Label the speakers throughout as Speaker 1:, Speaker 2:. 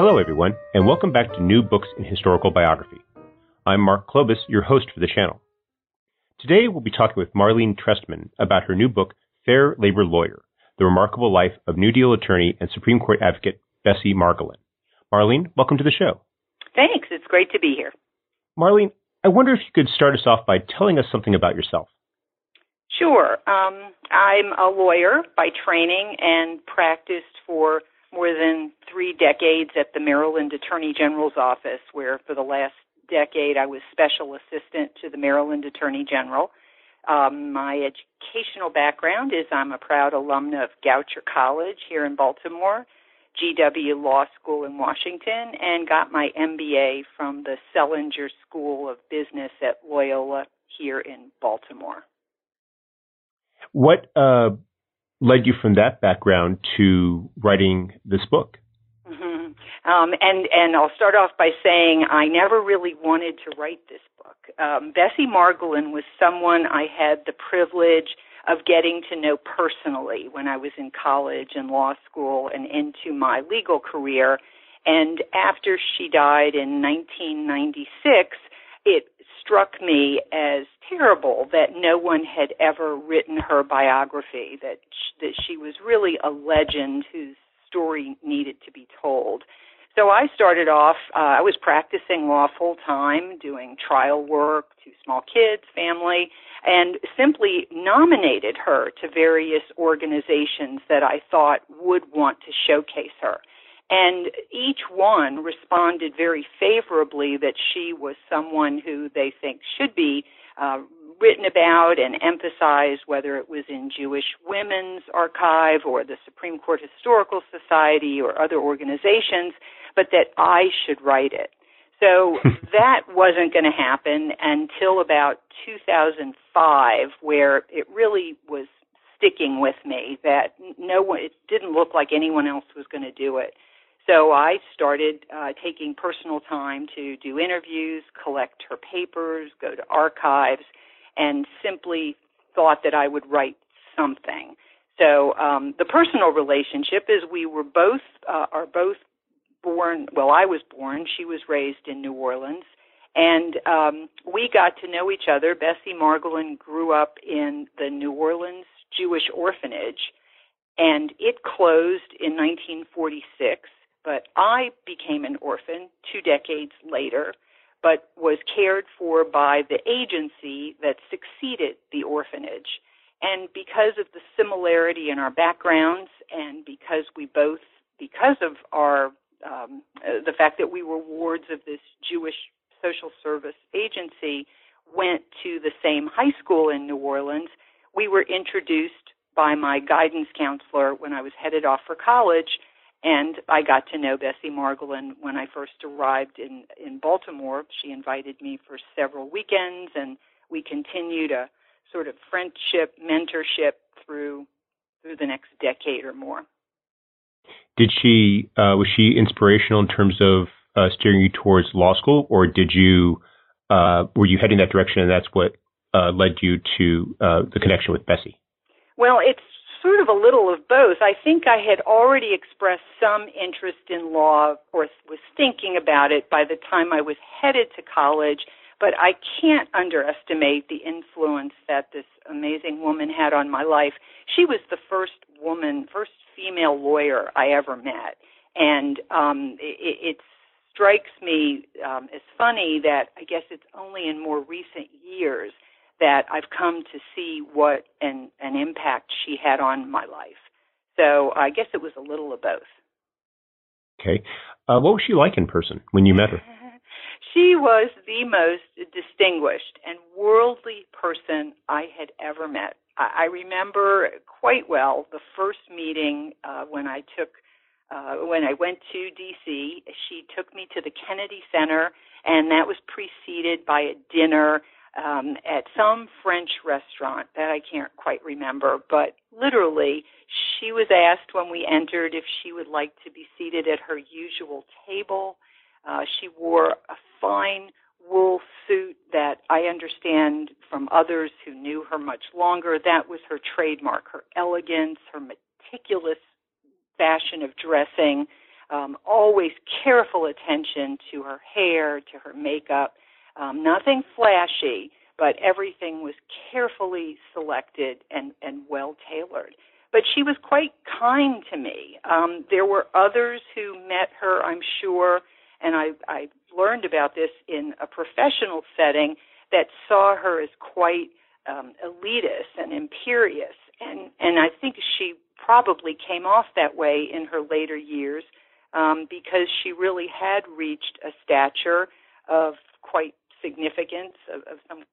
Speaker 1: Hello, everyone, and welcome back to New Books in Historical Biography. I'm Mark Klobas, your host for the channel. Today, we'll be talking with Marlene Trestman about her new book, Fair Labor Lawyer The Remarkable Life of New Deal Attorney and Supreme Court Advocate Bessie Margolin. Marlene, welcome to the show.
Speaker 2: Thanks. It's great to be here.
Speaker 1: Marlene, I wonder if you could start us off by telling us something about yourself.
Speaker 2: Sure. Um, I'm a lawyer by training and practiced for more than three decades at the Maryland Attorney General's office, where for the last decade I was special assistant to the Maryland Attorney General. Um, my educational background is I'm a proud alumna of Goucher College here in Baltimore, GW Law School in Washington, and got my MBA from the Sellinger School of Business at Loyola here in Baltimore.
Speaker 1: What uh, led you from that background to writing this book?
Speaker 2: Mm-hmm. Um, and and I'll start off by saying I never really wanted to write this book. Um, Bessie Margolin was someone I had the privilege of getting to know personally when I was in college and law school and into my legal career. And after she died in 1996, it struck me as terrible that no one had ever written her biography that sh- that she was really a legend whose story needed to be told so I started off, uh, I was practicing law full time, doing trial work to small kids, family, and simply nominated her to various organizations that I thought would want to showcase her. And each one responded very favorably that she was someone who they think should be uh, written about and emphasized, whether it was in Jewish Women's Archive or the Supreme Court Historical Society or other organizations, but that I should write it. So that wasn't going to happen until about 2005, where it really was sticking with me that no one, it didn't look like anyone else was going to do it. So I started uh, taking personal time to do interviews, collect her papers, go to archives, and simply thought that I would write something. So um, the personal relationship is we were both uh, are both born. Well, I was born. She was raised in New Orleans, and um, we got to know each other. Bessie Margolin grew up in the New Orleans Jewish orphanage, and it closed in 1946 but I became an orphan two decades later, but was cared for by the agency that succeeded the orphanage. And because of the similarity in our backgrounds, and because we both, because of our, um, the fact that we were wards of this Jewish social service agency, went to the same high school in New Orleans, we were introduced by my guidance counselor when I was headed off for college and I got to know Bessie Margolin when I first arrived in, in Baltimore. She invited me for several weekends, and we continued a sort of friendship, mentorship through through the next decade or more.
Speaker 1: Did she uh, was she inspirational in terms of uh, steering you towards law school, or did you uh, were you heading that direction, and that's what uh, led you to uh, the connection with Bessie?
Speaker 2: Well, it's sort of a little of both. I think I had already expressed some interest in law or was thinking about it by the time I was headed to college, but I can't underestimate the influence that this amazing woman had on my life. She was the first woman, first female lawyer I ever met. And um, it, it strikes me um, as funny that I guess it's only in more recent years – that I've come to see what an, an impact she had on my life. So I guess it was a little of both.
Speaker 1: Okay. Uh, what was she like in person when you met her?
Speaker 2: she was the most distinguished and worldly person I had ever met. I, I remember quite well the first meeting uh, when I took uh, when I went to D.C., she took me to the Kennedy Center, and that was preceded by a dinner um, at some French restaurant that I can't quite remember. But literally, she was asked when we entered if she would like to be seated at her usual table. Uh, she wore a fine wool suit that I understand from others who knew her much longer. That was her trademark, her elegance, her meticulous fashion of dressing, um, always careful attention to her hair, to her makeup. Um, nothing flashy, but everything was carefully selected and, and well tailored. But she was quite kind to me. Um, there were others who met her, I'm sure, and I, I learned about this in a professional setting that saw her as quite um, elitist and imperious, and and I think she probably came off that way in her later years um, because she really had reached a stature of quite significance of, of some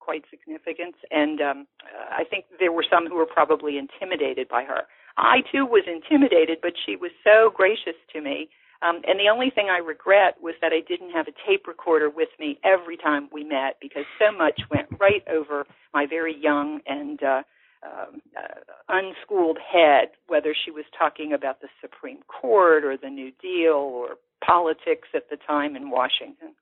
Speaker 2: quite significance and um, I think there were some who were probably intimidated by her. I too was intimidated, but she was so gracious to me. Um, and the only thing I regret was that I didn't have a tape recorder with me every time we met because so much went right over my very young and uh, um, uh, unschooled head, whether she was talking about the Supreme Court or the New Deal or politics at the time in Washington.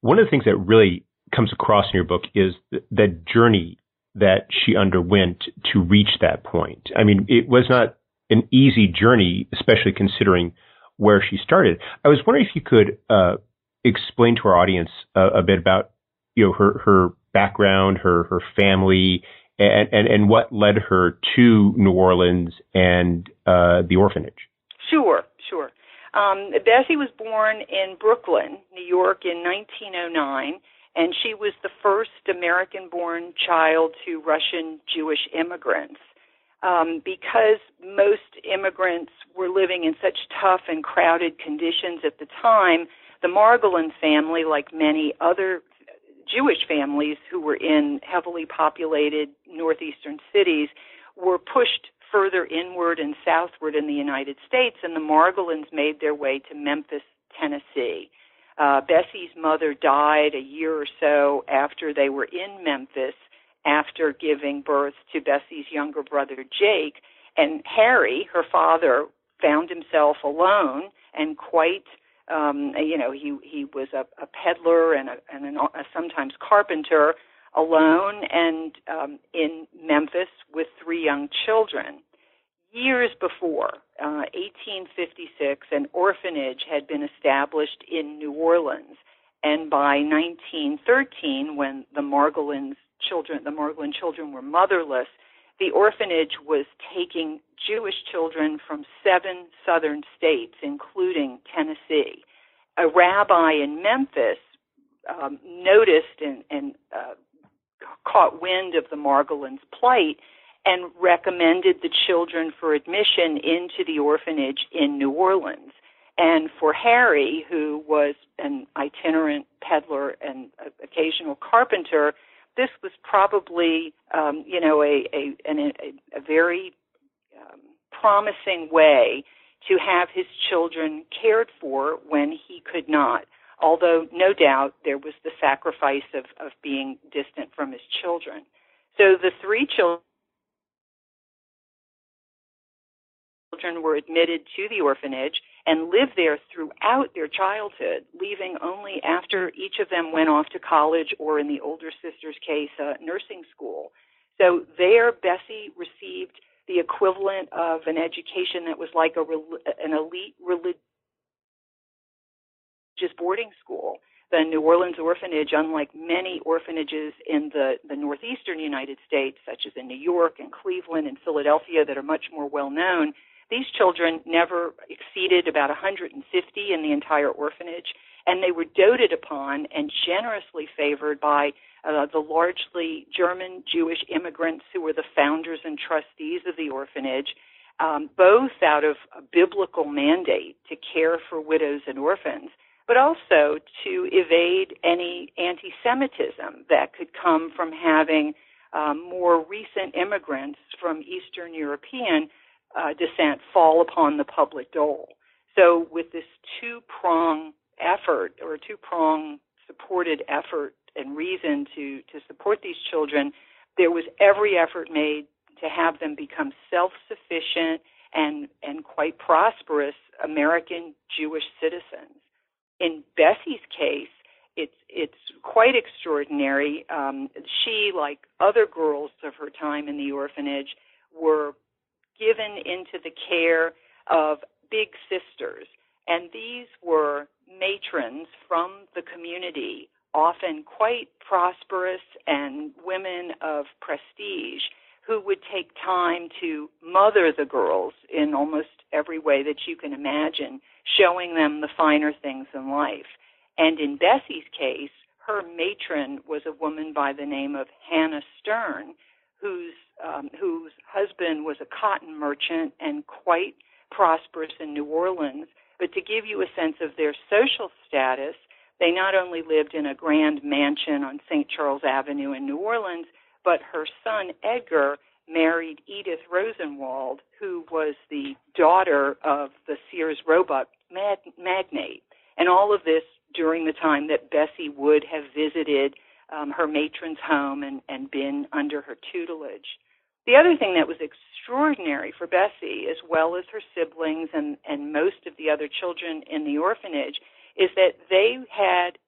Speaker 1: One of the things that really comes across in your book is the, the journey that she underwent to reach that point. I mean, it was not an easy journey, especially considering where she started. I was wondering if you could uh, explain to our audience uh, a bit about you know her her background, her her family, and and, and what led her to New Orleans and uh, the orphanage.
Speaker 2: Sure, sure. Um, Bessie was born in Brooklyn, New York, in 1909 and she was the first American born child to Russian Jewish immigrants. Um, because most immigrants were living in such tough and crowded conditions at the time, the Margolin family, like many other Jewish families who were in heavily populated northeastern cities, were pushed further inward and southward in the United States, and the Margolins made their way to Memphis, Tennessee. Uh, Bessie's mother died a year or so after they were in Memphis after giving birth to Bessie's younger brother Jake. And Harry, her father, found himself alone and quite um you know he he was a, a peddler and a and an, a sometimes carpenter alone and um in Memphis with three young children years before, uh, 1856, an orphanage had been established in New Orleans. And by 1913, when the Margolin children, the Margolin children were motherless, the orphanage was taking Jewish children from seven southern states, including Tennessee. A rabbi in Memphis um, noticed and, and uh, caught wind of the Margolins' plight and recommended the children for admission into the orphanage in New Orleans. And for Harry, who was an itinerant peddler and occasional carpenter, this was probably, um, you know, a, a, a, a very um, promising way to have his children cared for when he could not. Although, no doubt, there was the sacrifice of, of being distant from his children. So the three children were admitted to the orphanage and lived there throughout their childhood, leaving only after each of them went off to college or, in the older sister's case, uh, nursing school. So there, Bessie received the equivalent of an education that was like a an elite religious boarding school. The New Orleans orphanage, unlike many orphanages in the, the northeastern United States, such as in New York and Cleveland and Philadelphia, that are much more well known, these children never exceeded about 150 in the entire orphanage, and they were doted upon and generously favored by uh, the largely German Jewish immigrants who were the founders and trustees of the orphanage, um, both out of a biblical mandate to care for widows and orphans, but also to evade any anti Semitism that could come from having um, more recent immigrants from Eastern European uh, descent fall upon the public dole. So, with this two prong effort or two prong supported effort and reason to, to support these children, there was every effort made to have them become self sufficient and, and quite prosperous American Jewish citizens. In Bessie's case, it's it's quite extraordinary. Um, she, like other girls of her time in the orphanage, were given into the care of big sisters, and these were matrons from the community, often quite prosperous and women of prestige who would take time to mother the girls in almost every way that you can imagine, showing them the finer things in life. And in Bessie's case, her matron was a woman by the name of Hannah Stern, whose um, whose husband was a cotton merchant and quite prosperous in New Orleans. But to give you a sense of their social status, they not only lived in a grand mansion on St. Charles Avenue in New Orleans, but her son Edgar married Edith Rosenwald, who was the daughter of the Sears Roebuck magnate. And all of this during the time that Bessie would have visited um, her matron's home and, and been under her tutelage. The other thing that was extraordinary for Bessie, as well as her siblings and, and most of the other children in the orphanage, is that they had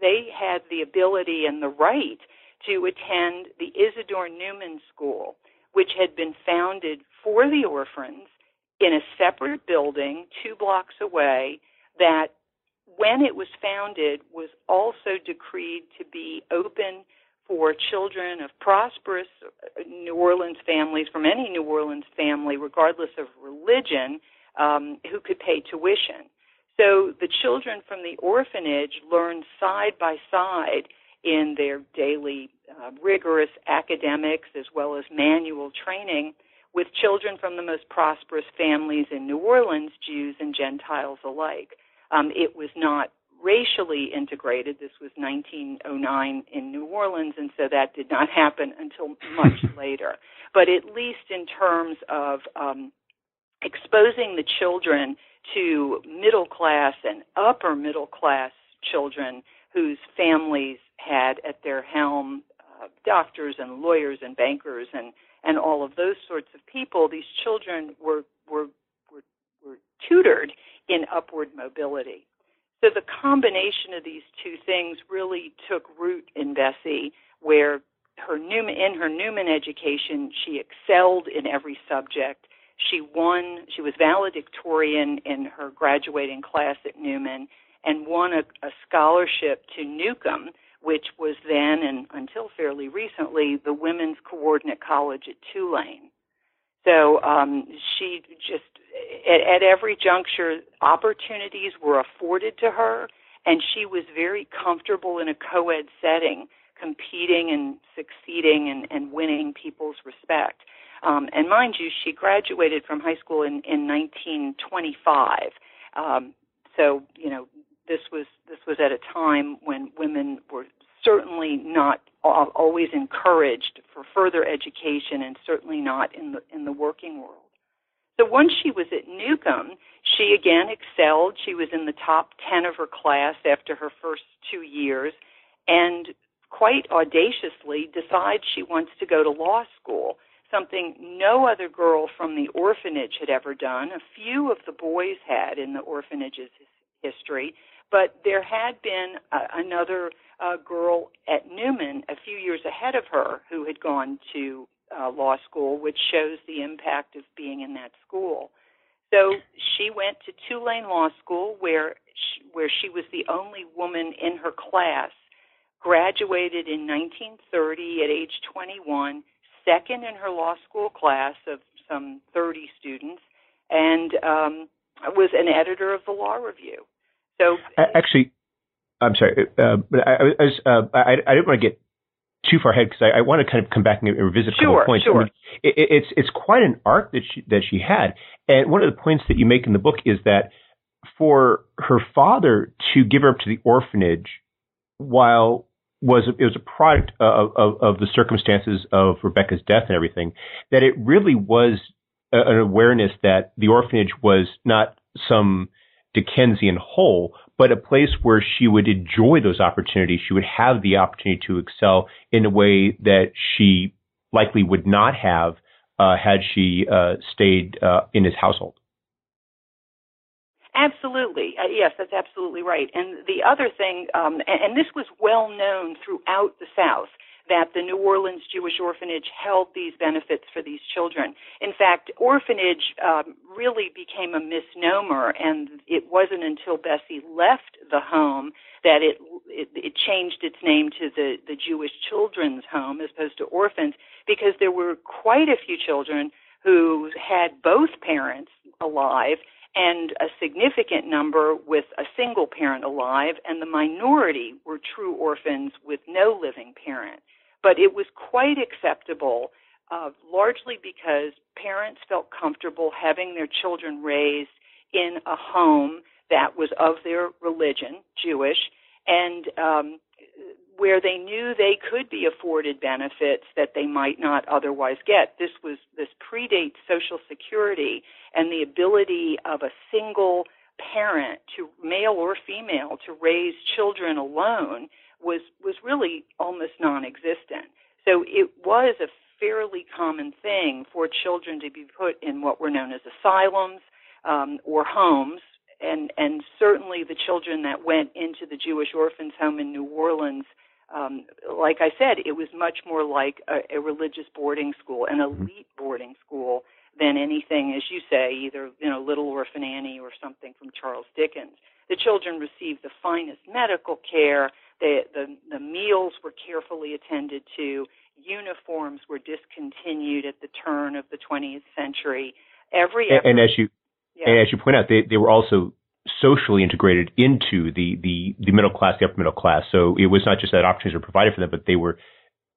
Speaker 2: they had the ability and the right to attend the Isidore Newman School, which had been founded for the orphans in a separate building two blocks away that when it was founded was also decreed to be open for children of prosperous New Orleans families from any New Orleans family regardless of religion um, who could pay tuition. So the children from the orphanage learned side by side in their daily uh, rigorous academics as well as manual training with children from the most prosperous families in New Orleans, Jews and Gentiles alike. Um, it was not racially integrated. This was 1909 in New Orleans, and so that did not happen until much later. But at least in terms of um, exposing the children to middle class and upper middle class children whose families had at their helm uh, doctors and lawyers and bankers and and all of those sorts of people these children were were were, were tutored in upward mobility. So the combination of these two things really took root in Bessie where her Newman in her Newman education she excelled in every subject. She won she was valedictorian in her graduating class at Newman and won a, a scholarship to Newcomb, which was then and until fairly recently the women's coordinate college at Tulane. So um, she just at, at every juncture opportunities were afforded to her, and she was very comfortable in a co-ed setting, competing and succeeding and, and winning people's respect. Um, and mind you, she graduated from high school in, in 1925. Um, so you know this was this was at a time when women were certainly not always encouraged for further education and certainly not in the in the working world. So once she was at Newcomb, she again excelled. She was in the top 10 of her class after her first 2 years and quite audaciously decides she wants to go to law school, something no other girl from the orphanage had ever done. A few of the boys had in the orphanage's history, but there had been uh, another uh, girl at Newman a few years ahead of her who had gone to uh, law school, which shows the impact of being in that school. So she went to Tulane Law School, where she, where she was the only woman in her class. Graduated in 1930 at age 21, second in her law school class of some 30 students, and um, was an editor of the Law Review. So
Speaker 1: actually, I'm sorry, uh, but I, I was uh, I, I didn't want to get too far ahead because I, I, want to kind of come back and revisit a
Speaker 2: sure,
Speaker 1: couple of points.
Speaker 2: Sure. I
Speaker 1: mean, it, it's it's quite an arc that she that she had, and one of the points that you make in the book is that for her father to give her up to the orphanage while was it was a product of, of, of the circumstances of Rebecca's death and everything. That it really was an awareness that the orphanage was not some Dickensian hole, but a place where she would enjoy those opportunities. She would have the opportunity to excel in a way that she likely would not have uh, had she uh, stayed uh, in his household.
Speaker 2: Absolutely. Uh, yes, that's absolutely right. And the other thing, um, and, and this was well known throughout the South, that the New Orleans Jewish Orphanage held these benefits for these children. In fact, orphanage um, really became a misnomer, and it wasn't until Bessie left the home that it, it, it changed its name to the, the Jewish Children's Home as opposed to orphans, because there were quite a few children who had both parents alive and a significant number with a single parent alive, and the minority were true orphans with no living parent. But it was quite acceptable, uh, largely because parents felt comfortable having their children raised in a home that was of their religion, Jewish, and um, where they knew they could be afforded benefits that they might not otherwise get. This was this predates Social Security and the ability of a single parent to male or female to raise children alone was was really almost non-existent. So it was a fairly common thing for children to be put in what were known as asylums um, or homes, and and certainly the children that went into the Jewish orphans home in New Orleans. Um, like I said, it was much more like a, a religious boarding school, an mm-hmm. elite boarding school, than anything, as you say, either you know Little Orphan Annie or something from Charles Dickens. The children received the finest medical care. The, the, the meals were carefully attended to. Uniforms were discontinued at the turn of the 20th century. Every
Speaker 1: effort, and, as you yeah. and as you point out, they, they were also socially integrated into the, the, the middle class, the upper middle class. So it was not just that opportunities were provided for them, but they were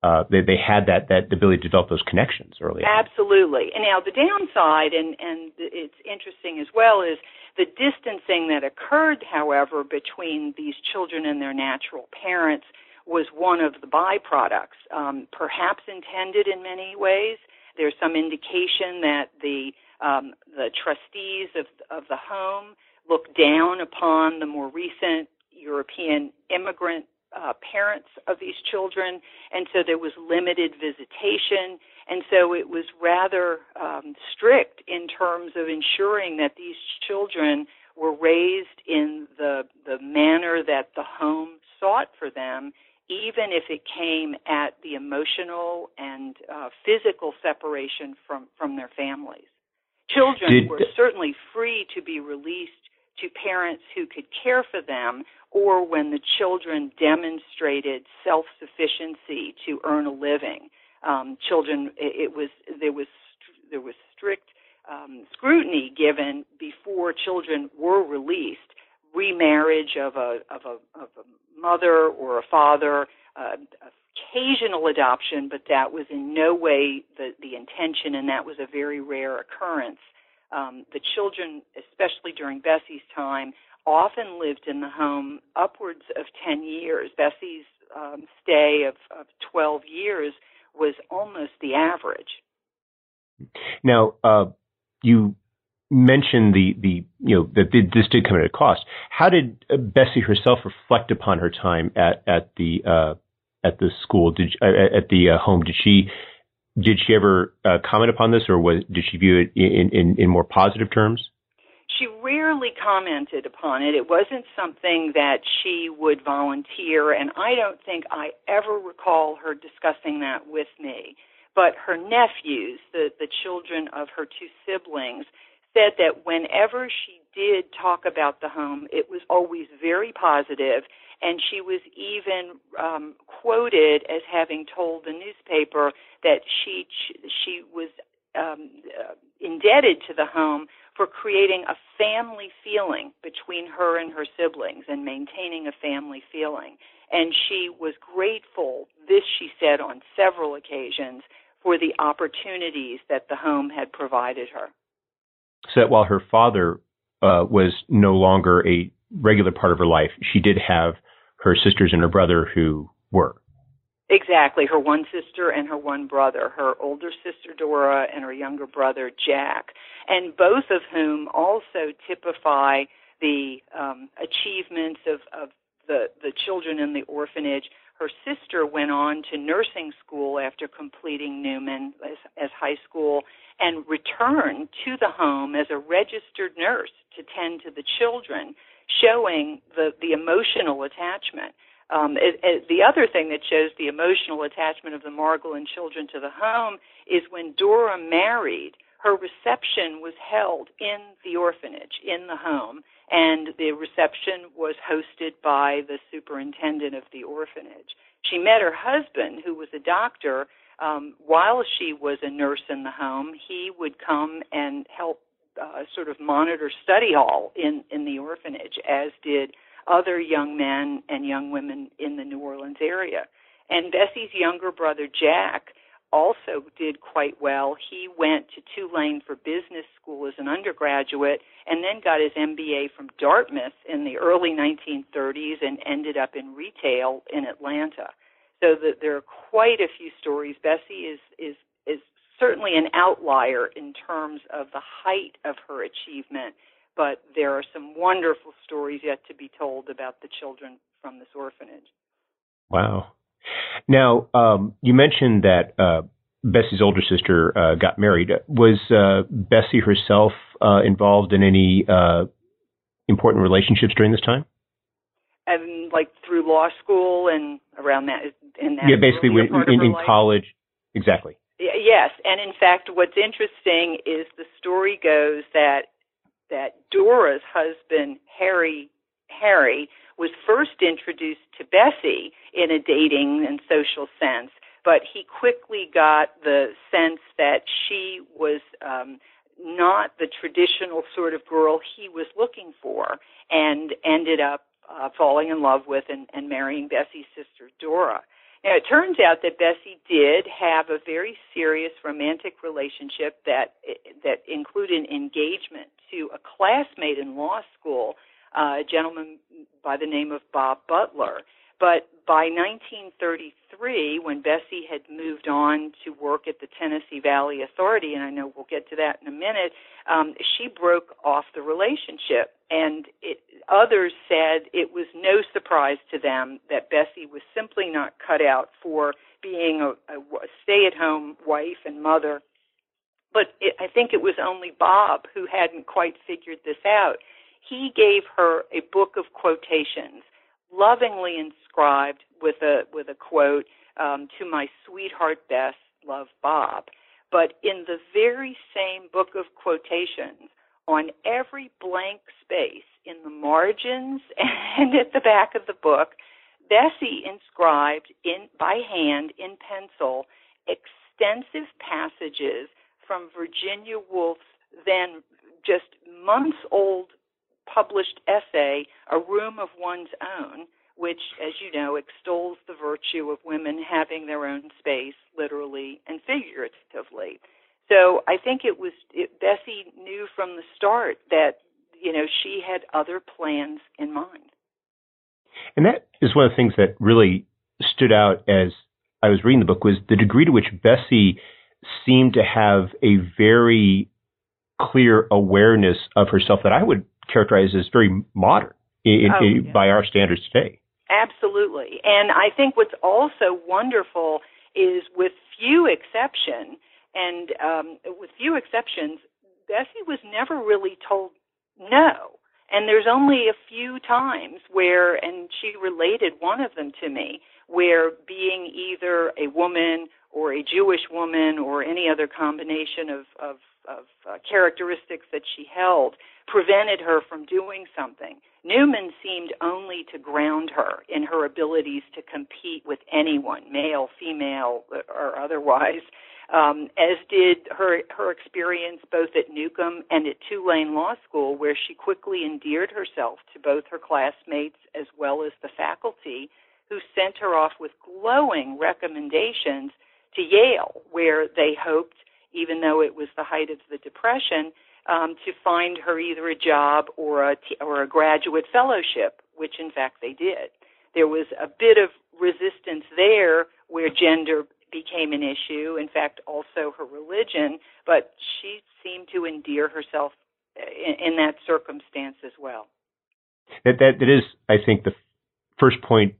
Speaker 1: uh, they, they had that, that ability to develop those connections early.
Speaker 2: Absolutely. And now the downside, and, and it's interesting as well, is the distancing that occurred, however, between these children and their natural parents was one of the byproducts, um, perhaps intended in many ways. There's some indication that the um, the trustees of of the home looked down upon the more recent European immigrant uh, parents of these children, and so there was limited visitation, and so it was rather um, strict in terms of ensuring that these children were raised in the the manner that the home sought for them, even if it came at the emotional and uh, physical separation from from their families. Children Did, were certainly free to be released to parents who could care for them or when the children demonstrated self sufficiency to earn a living. Um, children, it, it was there was there was strict um, scrutiny given before children were released. Remarriage of a of a of a mother or a father, uh, occasional adoption, but that was in no way the the intention, and that was a very rare occurrence. Um, the children, especially during Bessie's time, often lived in the home upwards of 10 years. Bessie's um, stay of, of 12 years was almost the average.
Speaker 1: Now, uh, you mentioned the, the you know that this did come at a cost. How did uh, Bessie herself reflect upon her time at at the uh, at the school? Did uh, at the uh, home? Did she did she ever uh, comment upon this, or was did she view it in, in, in more positive terms?
Speaker 2: She rarely commented upon it. It wasn't something that she would volunteer, and I don't think I ever recall her discussing that with me. But her nephews, the, the children of her two siblings, said that whenever she did talk about the home, it was always very positive, and she was even um, quoted as having told the newspaper that she she was um, uh, indebted to the home for creating a family feeling between her and her siblings and maintaining a family feeling. And she was grateful, this she said on several occasions, for the opportunities that the home had provided her.
Speaker 1: So that while her father uh, was no longer a regular part of her life, she did have her sisters and her brother who were.
Speaker 2: Exactly, her one sister and her one brother, her older sister Dora and her younger brother Jack, and both of whom also typify the um, achievements of, of the, the children in the orphanage. Her sister went on to nursing school after completing Newman as, as high school and returned to the home as a registered nurse to tend to the children, showing the, the emotional attachment. Um, it, it, the other thing that shows the emotional attachment of the Margolin children to the home is when Dora married, her reception was held in the orphanage, in the home, and the reception was hosted by the superintendent of the orphanage. She met her husband, who was a doctor, um, while she was a nurse in the home. He would come and help uh, sort of monitor study hall in in the orphanage, as did other young men and young women in the New Orleans area. And Bessie's younger brother, Jack, also did quite well. He went to Tulane for business school as an undergraduate and then got his MBA from Dartmouth in the early 1930s and ended up in retail in Atlanta. So that there are quite a few stories. Bessie is is is certainly an outlier in terms of the height of her achievement but there are some wonderful stories yet to be told about the children from this orphanage.
Speaker 1: Wow. Now, um, you mentioned that uh, Bessie's older sister uh, got married. Was uh, Bessie herself uh, involved in any uh, important relationships during this time?
Speaker 2: And like through law school and around that, in that
Speaker 1: yeah, basically in, in, in college, exactly.
Speaker 2: Yes, and in fact, what's interesting is the story goes that that Dora's husband, Harry, Harry, was first introduced to Bessie in a dating and social sense, but he quickly got the sense that she was um, not the traditional sort of girl he was looking for, and ended up uh, falling in love with and, and marrying Bessie's sister Dora. Now, it turns out that Bessie did have a very serious romantic relationship that that included engagement to a classmate in law school, uh, a gentleman by the name of Bob Butler. But by 1933, when Bessie had moved on to work at the Tennessee Valley Authority, and I know we'll get to that in a minute, um, she broke off the relationship. And it, others said it was no surprise to them that Bessie was simply not cut out for being a, a, stay at home wife and mother. But it, I think it was only Bob who hadn't quite figured this out. He gave her a book of quotations lovingly inscribed with a with a quote um, to my sweetheart Bess, love Bob. But in the very same book of quotations, on every blank space in the margins and at the back of the book, Bessie inscribed in by hand in pencil extensive passages from Virginia Woolf's then just months old published essay, A Room of One's Own, which, as you know, extols the virtue of women having their own space, literally and figuratively. So I think it was it, Bessie knew from the start that you know she had other plans in mind.
Speaker 1: And that is one of the things that really stood out as I was reading the book was the degree to which Bessie seemed to have a very clear awareness of herself that I would characterize as very modern in, oh, in, yeah. by our standards today.
Speaker 2: Absolutely. And I think what's also wonderful is with few exception and um, with few exceptions, Bessie was never really told no. And there's only a few times where, and she related one of them to me, where being either a woman or a Jewish woman or any other combination of, of, of uh, characteristics that she held prevented her from doing something. Newman seemed only to ground her in her abilities to compete with anyone, male, female, or otherwise, um, as did her her experience both at Newcomb and at Tulane Law School, where she quickly endeared herself to both her classmates as well as the faculty, who sent her off with glowing recommendations to Yale, where they hoped, even though it was the height of the Depression, um, to find her either a job or a t- or a graduate fellowship, which in fact they did. There was a bit of resistance there where gender became an issue. In fact, also her religion, but she seemed to endear herself in, in that circumstance as well.
Speaker 1: That, that that is, I think, the first point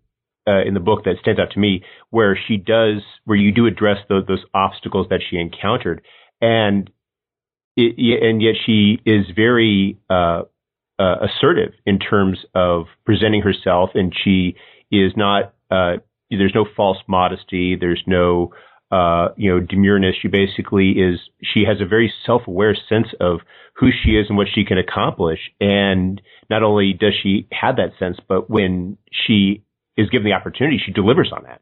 Speaker 1: uh, in the book that stands out to me, where she does, where you do address those, those obstacles that she encountered, and it, and yet she is very uh, uh, assertive in terms of presenting herself, and she is not. Uh, there's no false modesty. There's no uh, you know demureness. She basically is. She has a very self-aware sense of who she is and what she can accomplish. And not only does she have that sense, but when she is given the opportunity, she delivers on that.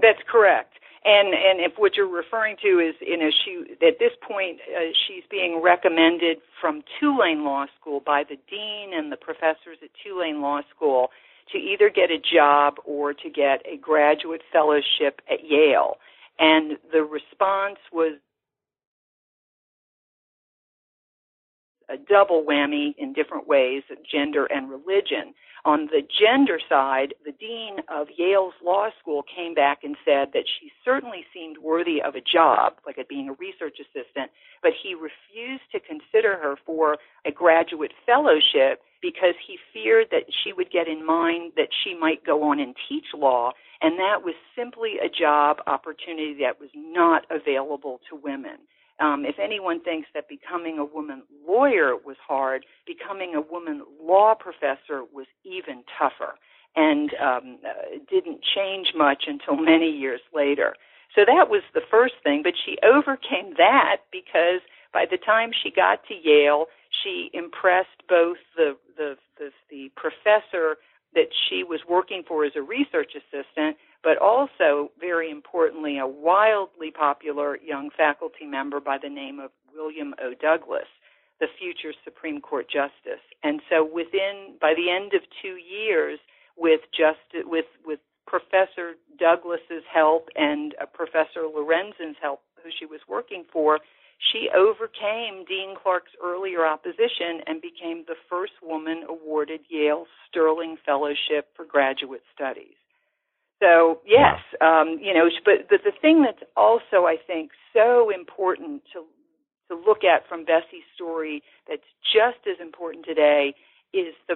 Speaker 2: That's correct. And and if what you're referring to is you know she at this point uh, she's being recommended from Tulane Law School by the dean and the professors at Tulane Law School to either get a job or to get a graduate fellowship at Yale. And the response was a double whammy in different ways gender and religion. On the gender side, the dean of Yale's law school came back and said that she certainly seemed worthy of a job, like at being a research assistant, but he refused to consider her for a graduate fellowship because he feared that she would get in mind that she might go on and teach law, and that was simply a job opportunity that was not available to women. Um, if anyone thinks that becoming a woman lawyer was hard, becoming a woman law professor was even tougher and um, uh, didn't change much until many years later. So that was the first thing, but she overcame that because by the time she got to Yale, she impressed both the the the, the professor that she was working for as a research assistant, but also, very importantly, a wildly popular young faculty member by the name of William O. Douglas, the future Supreme Court Justice. And so, within by the end of two years, with just with with Professor Douglas's help and uh, Professor Lorenzen's help, who she was working for, she overcame Dean Clark's earlier opposition and became the first woman awarded Yale's Sterling Fellowship for Graduate Studies. So yes, um, you know, but, but the thing that's also I think so important to to look at from Bessie's story that's just as important today is the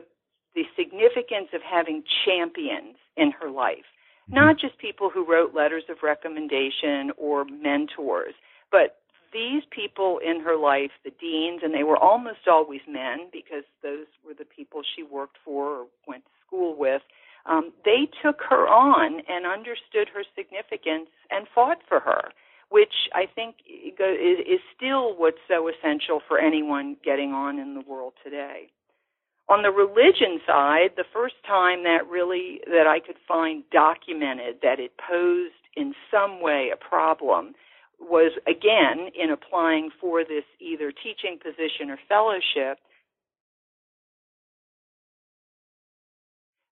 Speaker 2: the significance of having champions in her life. Mm-hmm. Not just people who wrote letters of recommendation or mentors, but these people in her life, the deans, and they were almost always men because those were the people she worked for or went to school with, um, they took her on and understood her significance and fought for her, which I think is still what's so essential for anyone getting on in the world today. On the religion side, the first time that really that I could find documented that it posed in some way a problem was again in applying for this either teaching position or fellowship.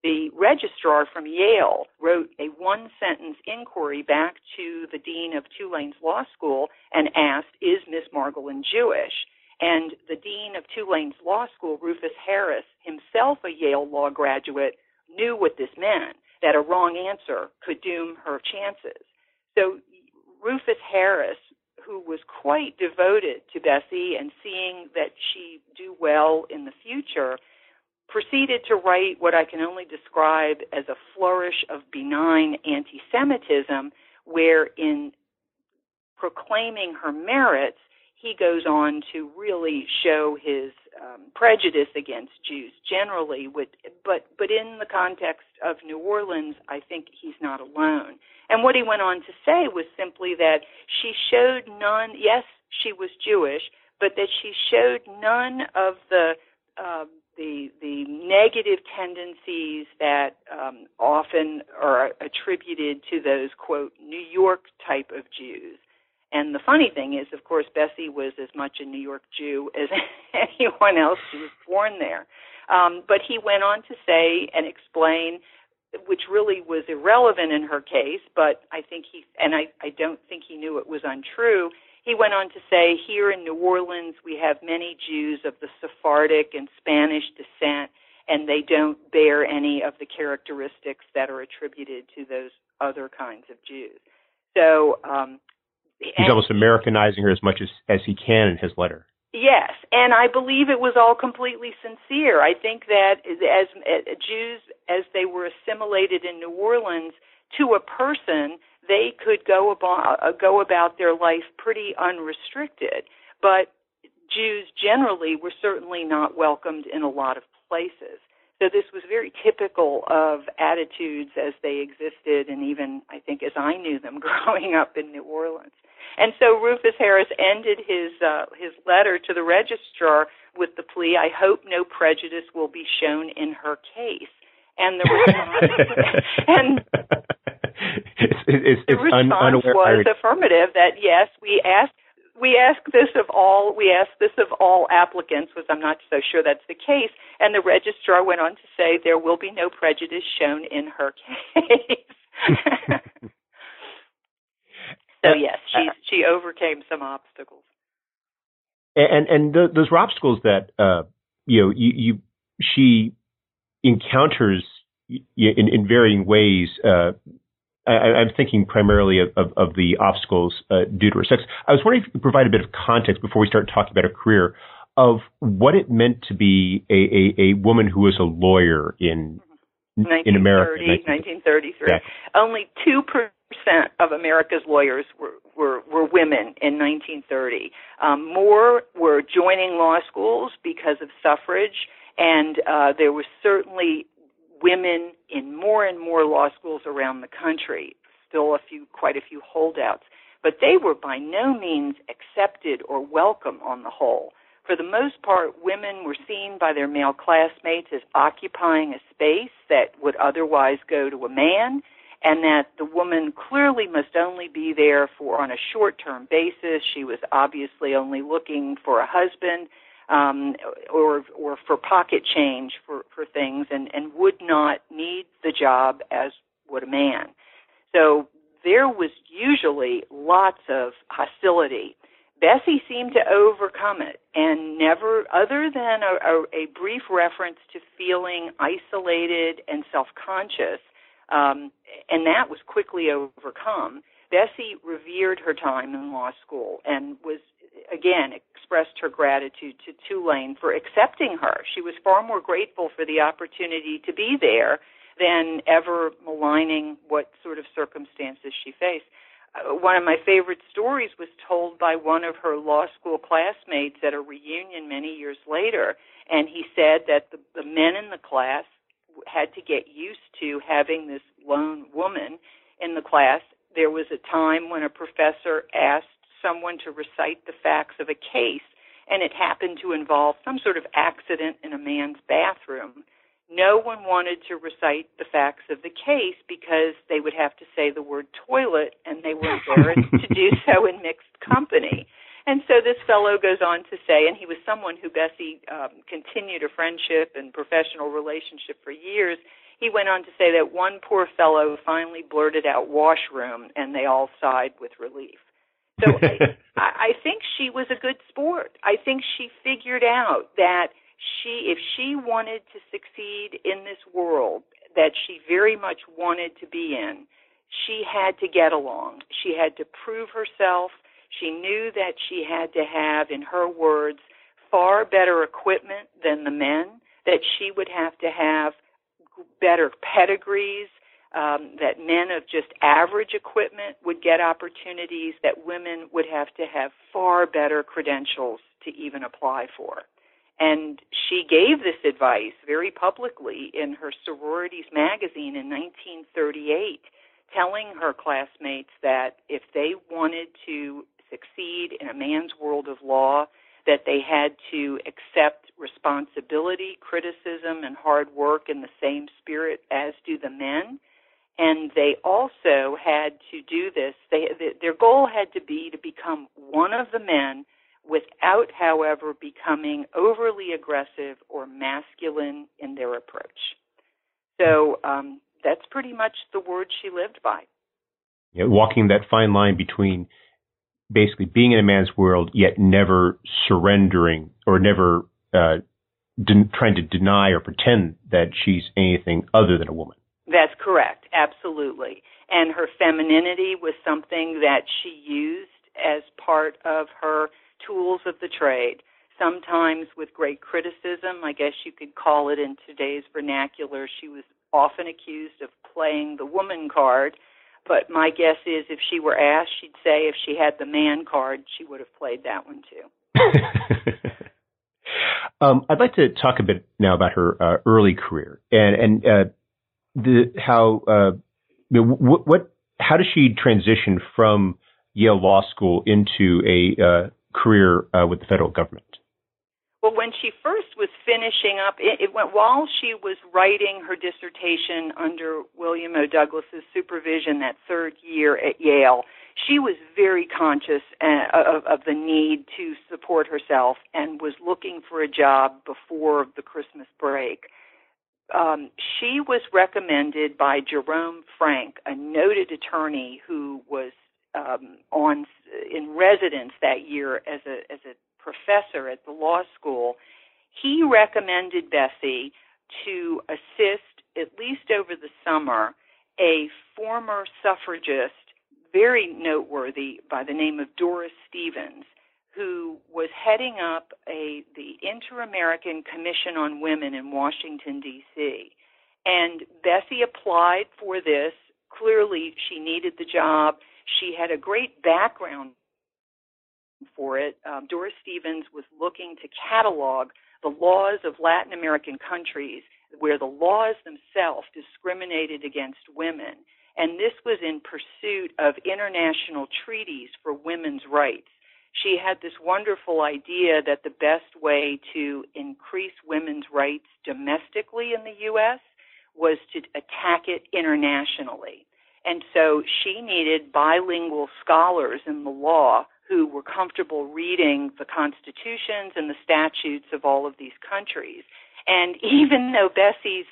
Speaker 2: The registrar from Yale wrote a one sentence inquiry back to the dean of Tulane's law school and asked, Is Miss Margolin Jewish? And the dean of Tulane's law school, Rufus Harris, himself a Yale law graduate, knew what this meant that a wrong answer could doom her chances. So Rufus Harris, who was quite devoted to Bessie and seeing that she do well in the future, proceeded to write what I can only describe as a flourish of benign anti Semitism, where in proclaiming her merits, he goes on to really show his um, prejudice against Jews generally, with, but but in the context of New Orleans, I think he's not alone. And what he went on to say was simply that she showed none. Yes, she was Jewish, but that she showed none of the uh, the the negative tendencies that um, often are attributed to those quote New York type of Jews. And the funny thing is, of course, Bessie was as much a New York Jew as anyone else. She was born there. Um, but he went on to say and explain, which really was irrelevant in her case, but I think he, and I, I don't think he knew it was untrue. He went on to say, here in New Orleans, we have many Jews of the Sephardic and Spanish descent, and they don't bear any of the characteristics that are attributed to those other kinds of Jews. So um,
Speaker 1: he's almost Americanizing her as much as as he can in his letter.
Speaker 2: Yes, and I believe it was all completely sincere. I think that as, as Jews, as they were assimilated in New Orleans, to a person, they could go about uh, go about their life pretty unrestricted. But Jews generally were certainly not welcomed in a lot of places. So this was very typical of attitudes as they existed, and even I think as I knew them growing up in New Orleans. And so Rufus Harris ended his uh, his letter to the registrar with the plea, "I hope no prejudice will be shown in her case." And the response and
Speaker 1: it's, it's,
Speaker 2: the response
Speaker 1: un,
Speaker 2: was affirmative. That yes, we asked we ask this of all we ask this of all applicants was i'm not so sure that's the case and the registrar went on to say there will be no prejudice shown in her case So yes, she she overcame some obstacles.
Speaker 1: And and the, those obstacles that uh, you know you, you she encounters in in varying ways. Uh, I, am thinking primarily of, of, of the obstacles uh, due to her sex. I was wondering if you could provide a bit of context before we start talking about her career of what it meant to be a, a, a woman who was a lawyer in in America.
Speaker 2: 1933. Yeah. Only two percent of America's lawyers were, were, were women in 1930. Um, more were joining law schools because of suffrage, and uh, there was certainly women in more and more law schools around the country. Still a few, quite a few holdouts, but they were by no means accepted or welcome on the whole. For the most part, women were seen by their male classmates as occupying a space that would otherwise go to a man and that the woman clearly must only be there for on a short term basis. She was obviously only looking for a husband um, or or for pocket change for for things, and and would not need the job as would a man. So there was usually lots of hostility. Bessie seemed to overcome it and never, other than a, a, a brief reference to feeling isolated and self conscious, um, and that was quickly overcome. Bessie revered her time in law school and was again expressed her gratitude to Tulane for accepting her. She was far more grateful for the opportunity to be there than ever maligning what sort of circumstances she faced. Uh, one of my favorite stories was told by one of her law school classmates at a reunion many years later, and he said that the, the men in the class had to get used to having this lone woman in the class. There was a time when a professor asked someone to recite the facts of a case, and it happened to involve some sort of accident in a man's bathroom. No one wanted to recite the facts of the case because they would have to say the word toilet, and they were embarrassed to do so in mixed company. And so this fellow goes on to say, and he was someone who Bessie um, continued a friendship and professional relationship for years. He went on to say that one poor fellow finally blurted out washroom, and they all sighed with relief. So I, I think she was a good sport. I think she figured out that she, if she wanted to succeed in this world that she very much wanted to be in, she had to get along. She had to prove herself she knew that she had to have, in her words, far better equipment than the men, that she would have to have better pedigrees, um, that men of just average equipment would get opportunities that women would have to have far better credentials to even apply for. And she gave this advice very publicly in her sororities magazine in 1938, telling her classmates that if they wanted to succeed in a man's world of law, that they had to accept responsibility, criticism, and hard work in the same spirit as do the men. And they also had to do this. They, their goal had to be to become one of the men without, however, becoming overly aggressive or masculine in their approach. So um, that's pretty much the word she lived by.
Speaker 1: Yeah, walking that fine line between basically being in a man's world yet never surrendering or never uh, de- trying to deny or pretend that she's anything other than a woman.
Speaker 2: That's correct, absolutely. And her femininity was something that she used as part of her tools of the trade, sometimes with great criticism. I guess you could call it in today's vernacular. She was often accused of playing the woman card, but my guess is if she were asked, she'd say if she had the man card, she would have played that one too.
Speaker 1: um, I'd like to talk a bit now about her uh, early career and and uh, the how uh, what, what how does she transition from Yale Law School into a uh, career uh, with the federal government?
Speaker 2: Well, when she first was finishing up, it, it went while she was writing her dissertation under William O. Douglas's supervision that third year at Yale. She was very conscious uh, of, of the need to support herself and was looking for a job before the Christmas break. Um, she was recommended by Jerome Frank, a noted attorney who was um, on in residence that year as a as a professor at the law school, he recommended Bessie to assist, at least over the summer, a former suffragist, very noteworthy, by the name of Doris Stevens, who was heading up a the Inter-American Commission on Women in Washington D.C. And Bessie applied for this. Clearly, she needed the job. She had a great background for it, um, Doris Stevens was looking to catalog the laws of Latin American countries where the laws themselves discriminated against women. And this was in pursuit of international treaties for women's rights. She had this wonderful idea that the best way to increase women's rights domestically in the U.S. was to attack it internationally. And so she needed bilingual scholars in the law who were comfortable reading the constitutions and the statutes of all of these countries. And even though Bessie's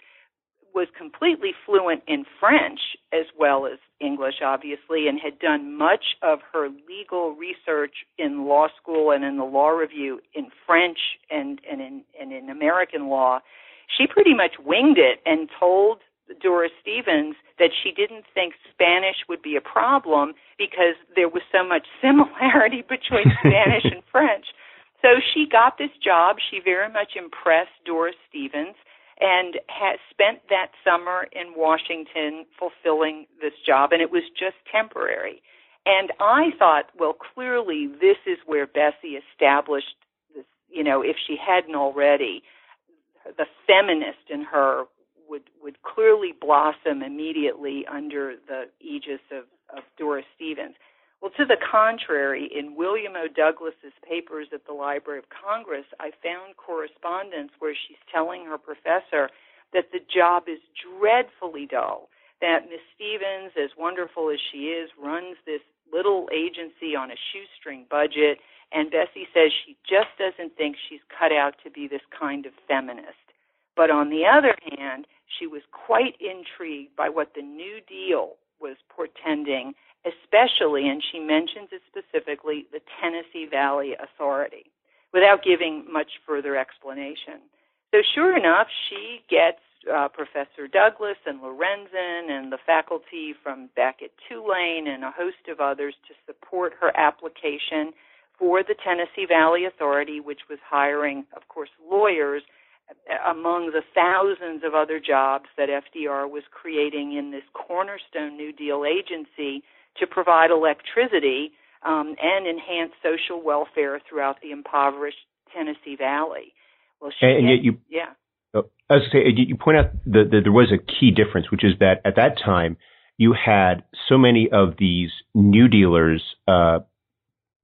Speaker 2: was completely fluent in French as well as English, obviously, and had done much of her legal research in law school and in the law review in French and, and in and in American law, she pretty much winged it and told Doris Stevens that she didn't think Spanish would be a problem because there was so much similarity between Spanish and French. So she got this job. She very much impressed Doris Stevens and has spent that summer in Washington fulfilling this job, and it was just temporary. And I thought, well, clearly this is where Bessie established this, you know, if she hadn't already, the feminist in her would would clearly blossom immediately under the aegis of, of Doris Stevens. Well, to the contrary, in William O. Douglas's papers at the Library of Congress, I found correspondence where she's telling her professor that the job is dreadfully dull. That Miss Stevens, as wonderful as she is, runs this little agency on a shoestring budget, and Bessie says she just doesn't think she's cut out to be this kind of feminist. But on the other hand, she was quite intrigued by what the New Deal was portending, especially, and she mentions it specifically, the Tennessee Valley Authority, without giving much further explanation. So, sure enough, she gets uh, Professor Douglas and Lorenzen and the faculty from back at Tulane and a host of others to support her application for the Tennessee Valley Authority, which was hiring, of course, lawyers among the thousands of other jobs that FDR was creating in this cornerstone New Deal agency to provide electricity um, and enhance social welfare throughout the impoverished Tennessee Valley.
Speaker 1: Well, she and, and yet you,
Speaker 2: yeah.
Speaker 1: Oh, I was say, you point out that, that there was a key difference, which is that at that time you had so many of these New Dealers, uh,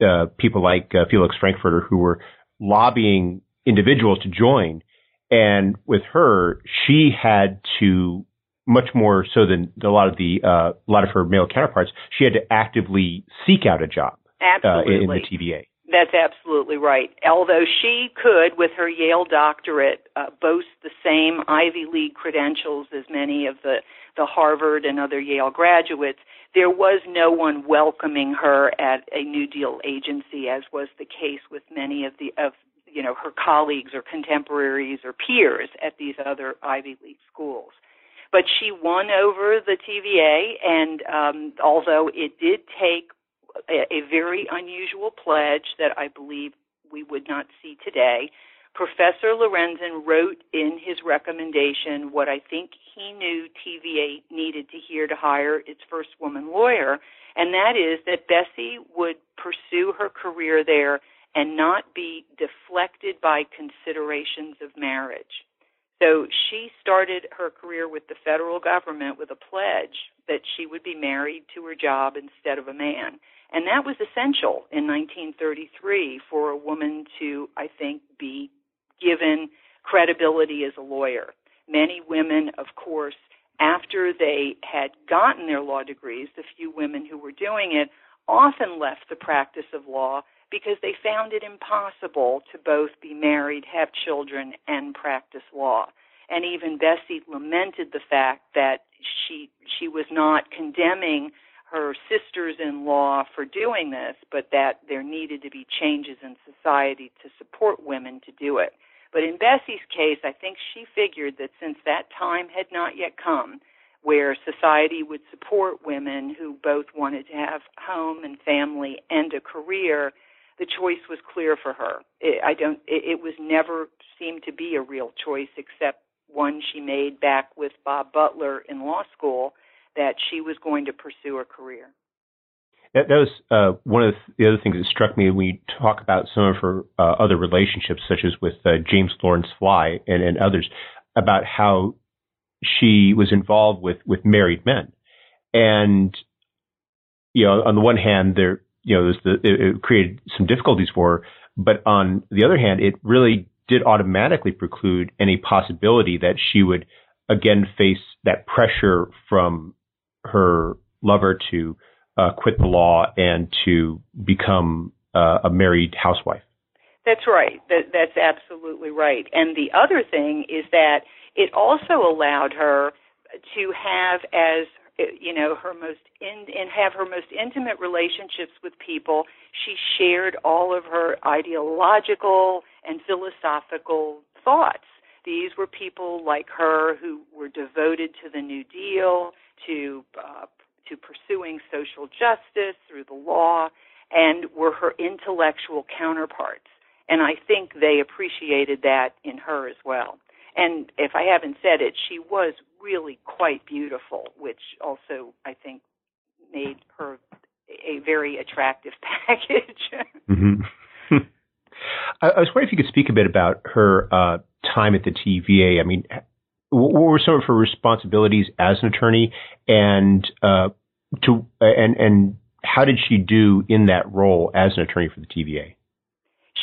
Speaker 1: uh, people like uh, Felix Frankfurter, who were lobbying individuals to join and with her, she had to much more so than a lot of the uh, a lot of her male counterparts. She had to actively seek out a job
Speaker 2: uh,
Speaker 1: in, in the TVA.
Speaker 2: That's absolutely right. Although she could, with her Yale doctorate, uh, boast the same Ivy League credentials as many of the, the Harvard and other Yale graduates, there was no one welcoming her at a New Deal agency, as was the case with many of the of you know her colleagues or contemporaries or peers at these other Ivy League schools. But she won over the TVA, and um, although it did take a, a very unusual pledge that I believe we would not see today, Professor Lorenzen wrote in his recommendation what I think he knew TVA needed to hear to hire its first woman lawyer, and that is that Bessie would pursue her career there and not be deflected by considerations of marriage. So she started her career with the federal government with a pledge that she would be married to her job instead of a man. And that was essential in 1933 for a woman to, I think, be given credibility as a lawyer. Many women, of course, after they had gotten their law degrees, the few women who were doing it often left the practice of law because they found it impossible to both be married, have children, and practice law. And even Bessie lamented the fact that she she was not condemning her sisters-in-law for doing this, but that there needed to be changes in society to support women to do it. But in Bessie's case, I think she figured that since that time had not yet come, where society would support women who both wanted to have home and family and a career, the choice was clear for her. It, I don't. It, it was never seemed to be a real choice, except one she made back with Bob Butler in law school, that she was going to pursue a career.
Speaker 1: That, that was uh, one of the other things that struck me when we talk about some of her uh, other relationships, such as with uh, James Lawrence Fly and, and others, about how she was involved with with married men, and you know, on the one hand, there you know, the, it, it created some difficulties for her, but on the other hand, it really did automatically preclude any possibility that she would again face that pressure from her lover to uh, quit the law and to become uh, a married housewife.
Speaker 2: That's right. That, that's absolutely right. And the other thing is that it also allowed her to have as you know her most in and have her most intimate relationships with people she shared all of her ideological and philosophical thoughts these were people like her who were devoted to the new deal to uh, to pursuing social justice through the law and were her intellectual counterparts. And I think they appreciated that in her as well. And if I haven't said it, she was really quite beautiful, which also I think made her a very attractive package.
Speaker 1: mm-hmm. I, I was wondering if you could speak a bit about her uh, time at the TVA. I mean, what were some of her responsibilities as an attorney, and uh, to and and how did she do in that role as an attorney for the TVA?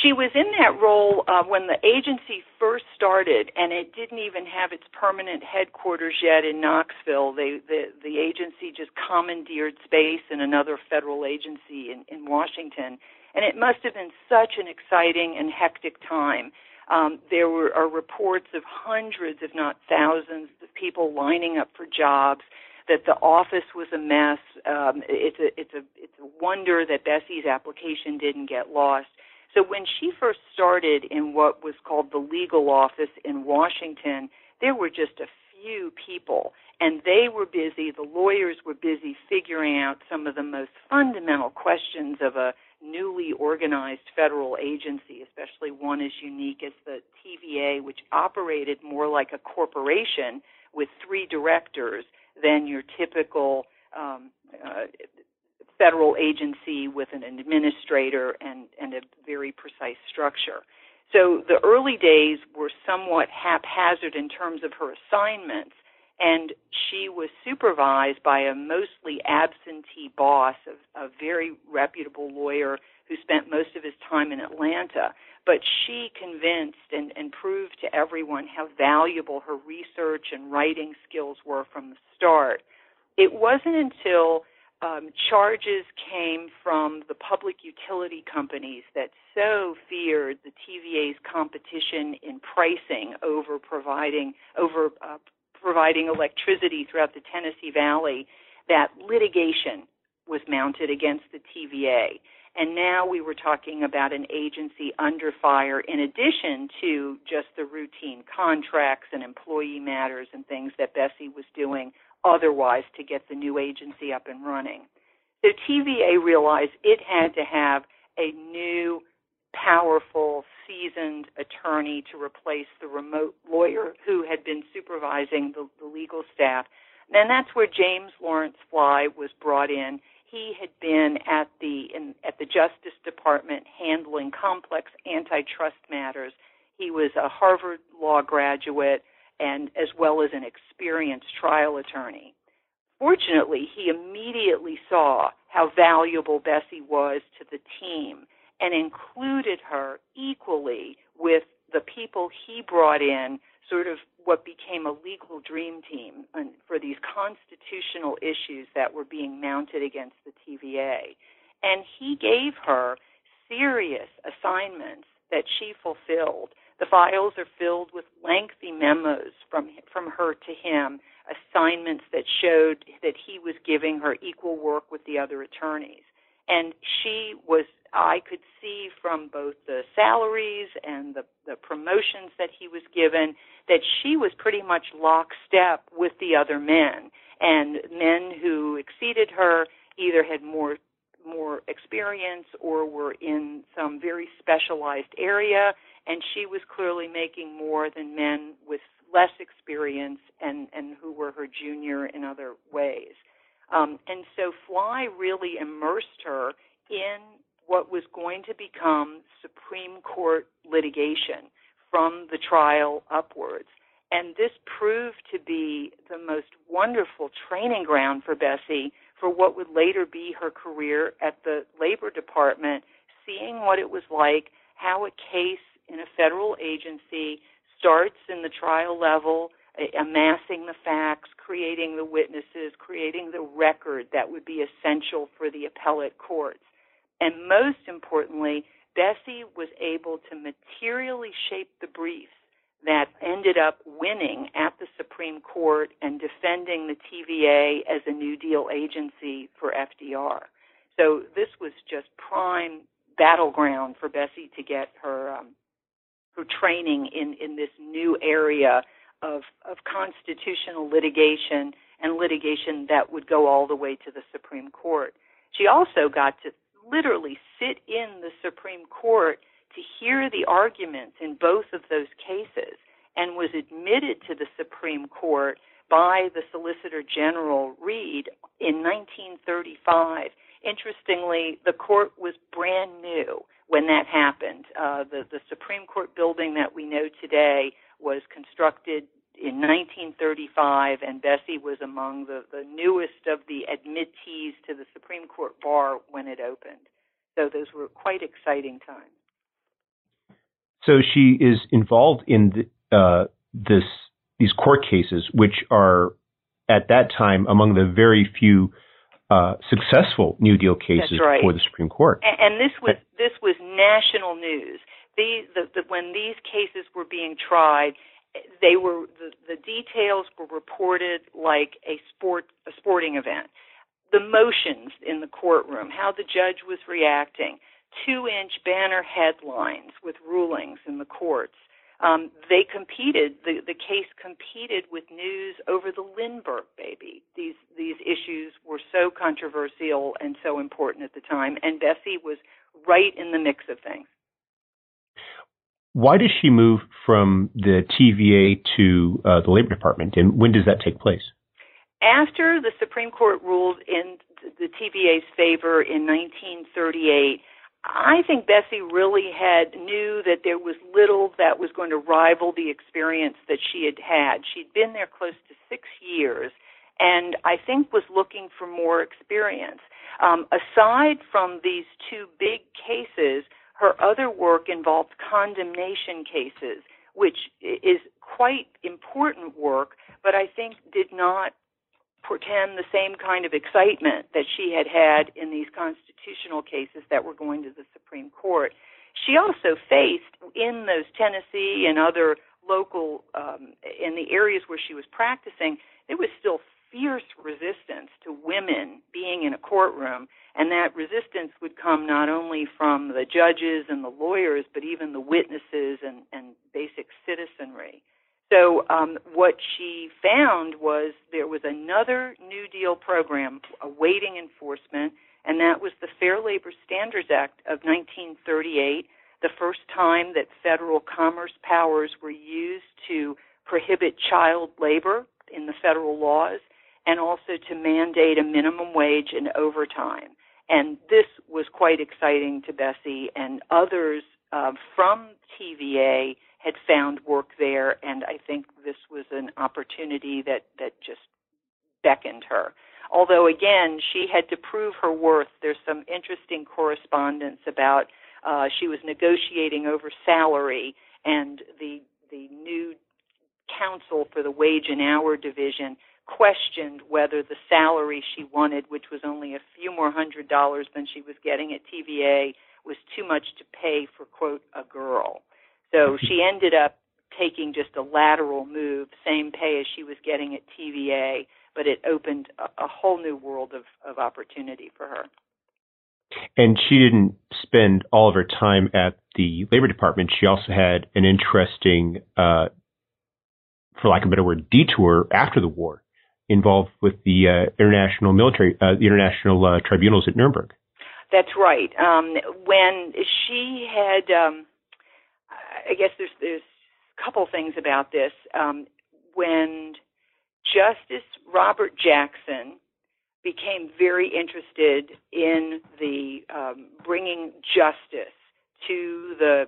Speaker 2: She was in that role uh, when the agency first started, and it didn't even have its permanent headquarters yet in Knoxville. They, the the agency just commandeered space in another federal agency in, in Washington, and it must have been such an exciting and hectic time. Um, there were are reports of hundreds, if not thousands, of people lining up for jobs. That the office was a mess. Um, it's a it's a it's a wonder that Bessie's application didn't get lost. So when she first started in what was called the legal office in Washington, there were just a few people, and they were busy. The lawyers were busy figuring out some of the most fundamental questions of a newly organized federal agency, especially one as unique as the TVA, which operated more like a corporation with three directors than your typical um, uh, federal agency with an administrator and, and a very precise structure. So the early days were somewhat haphazard in terms of her assignments, and she was supervised by a mostly absentee boss, a, a very reputable lawyer who spent most of his time in Atlanta. But she convinced and, and proved to everyone how valuable her research and writing skills were from the start. It wasn't until um, charges came from the public utility companies that so feared the TVA's competition in pricing over providing over uh, providing electricity throughout the Tennessee Valley, that litigation was mounted against the TVA. And now we were talking about an agency under fire in addition to just the routine contracts and employee matters and things that Bessie was doing otherwise to get the new agency up and running. So TVA realized it had to have a new, powerful, seasoned attorney to replace the remote lawyer who had been supervising the, the legal staff. And that's where James Lawrence Fly was brought in. He had been at the in, at the Justice Department handling complex antitrust matters. He was a Harvard law graduate and as well as an experienced trial attorney. Fortunately, he immediately saw how valuable Bessie was to the team and included her equally with the people he brought in, sort of what became a legal dream team for these constitutional issues that were being mounted against the TVA. And he gave her serious assignments that she fulfilled. The files are filled with lengthy memos from from her to him, assignments that showed that he was giving her equal work with the other attorneys. And she was I could see from both the salaries and the, the promotions that he was given that she was pretty much lockstep with the other men. And men who exceeded her either had more more experience or were in some very specialized area and she was clearly making more than men with less experience and and who were her junior in other ways. Um, and so fly really immersed her in what was going to become supreme court litigation from the trial upwards. And this proved to be the most wonderful training ground for Bessie for what would later be her career at the Labor Department, seeing what it was like, how a case in a federal agency starts in the trial level, amassing the facts, creating the witnesses, creating the record that would be essential for the appellate courts. And most importantly, Bessie was able to materially shape the briefs that ended up winning at the Supreme Court and defending the TVA as a New Deal agency for FDR. So this was just prime battleground for Bessie to get her um, her training in in this new area of of constitutional litigation and litigation that would go all the way to the Supreme Court. She also got to literally sit in the Supreme Court to hear the arguments in both of those cases and was admitted to the Supreme Court by the Solicitor General Reed in 1935. Interestingly, the court was brand new when that happened. Uh, the, the Supreme Court building that we know today was constructed in 1935, and Bessie was among the, the newest of the admittees to the Supreme Court bar when it opened. So those were quite exciting times.
Speaker 1: So she is involved in the, uh, this these court cases, which are at that time among the very few uh, successful New Deal cases
Speaker 2: right.
Speaker 1: for the Supreme Court.
Speaker 2: And, and this was this was national news. These the, the, when these cases were being tried, they were the, the details were reported like a sport a sporting event. The motions in the courtroom, how the judge was reacting, two inch banner headlines with rulings in the courts. Um, they competed. The the case competed with news over the Lindbergh baby. These these issues were so controversial and so important at the time, and Bessie was right in the mix of things.
Speaker 1: Why does she move from the TVA to uh, the Labor Department, and when does that take place?
Speaker 2: After the Supreme Court ruled in the TVA's favor in 1938, I think Bessie really had knew that there was little that was going to rival the experience that she had had. She'd been there close to six years, and I think was looking for more experience. Um, aside from these two big cases, her other work involved condemnation cases, which is quite important work, but I think did not portend the same kind of excitement that she had had in these constitutional cases that were going to the Supreme Court. She also faced in those Tennessee and other local um, in the areas where she was practicing, there was still fierce resistance to women being in a courtroom, And that resistance would come not only from the judges and the lawyers, but even the witnesses and, and basic citizenry. So um, what she found was there was another New Deal program awaiting enforcement, and that was the Fair Labor Standards Act of 1938, the first time that federal commerce powers were used to prohibit child labor in the federal laws and also to mandate a minimum wage and overtime. And this was quite exciting to Bessie and others uh, from TVA had found work there, and I think this was an opportunity that that just beckoned her. Although again, she had to prove her worth. There's some interesting correspondence about uh, she was negotiating over salary, and the the new counsel for the wage and hour division questioned whether the salary she wanted, which was only a few more hundred dollars than she was getting at TVA, was too much to pay for quote a girl. So she ended up taking just a lateral move, same pay as she was getting at TVA, but it opened a, a whole new world of, of opportunity for her.
Speaker 1: And she didn't spend all of her time at the Labor Department. She also had an interesting, uh, for lack of a better word, detour after the war, involved with the uh, international military, uh, the international uh, tribunals at Nuremberg.
Speaker 2: That's right. Um, when she had um, I guess there's there's a couple things about this. Um, when Justice Robert Jackson became very interested in the um, bringing justice to the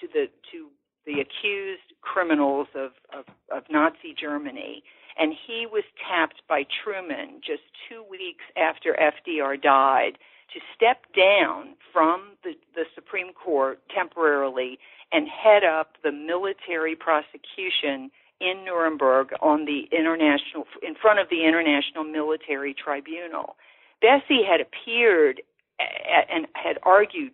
Speaker 2: to the to the accused criminals of, of, of Nazi Germany, and he was tapped by Truman just two weeks after FDR died to step down from the, the Supreme Court temporarily and head up the military prosecution in Nuremberg on the international in front of the International Military Tribunal. Bessie had appeared and had argued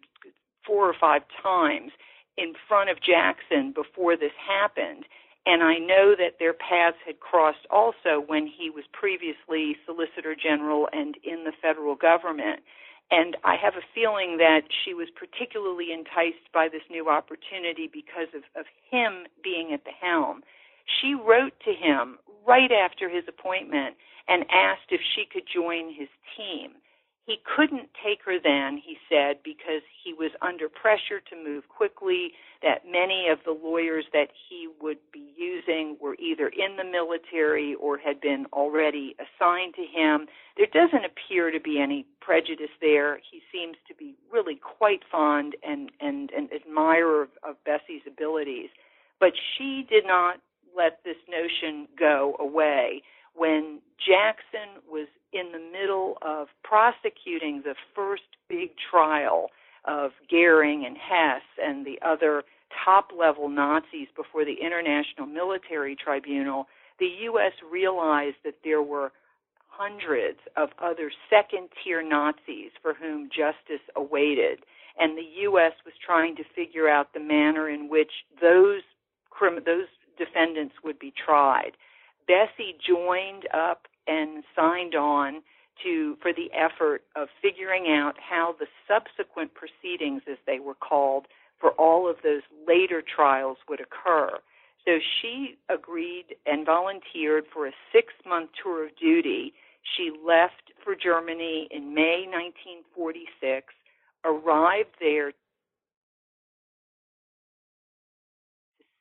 Speaker 2: four or five times in front of Jackson before this happened. And I know that their paths had crossed also when he was previously Solicitor General and in the federal government. And I have a feeling that she was particularly enticed by this new opportunity because of, of him being at the helm. She wrote to him right after his appointment and asked if she could join his team. He couldn't take her then, he said, because he was under pressure to move quickly, that many of the lawyers that he would be using were either in the military or had been already assigned to him. There doesn't appear to be any prejudice there. He seems to be really quite fond and, and an admirer of, of Bessie's abilities. But she did not let this notion go away when Jackson was in the middle of prosecuting the first big trial of Goering and Hess and the other top level Nazis before the International Military Tribunal, the U.S. realized that there were hundreds of other second tier Nazis for whom justice awaited. And the U.S. was trying to figure out the manner in which those, those defendants would be tried. Bessie joined up and signed on to for the effort of figuring out how the subsequent proceedings as they were called for all of those later trials would occur. So she agreed and volunteered for a 6-month tour of duty. She left for Germany in May 1946, arrived there to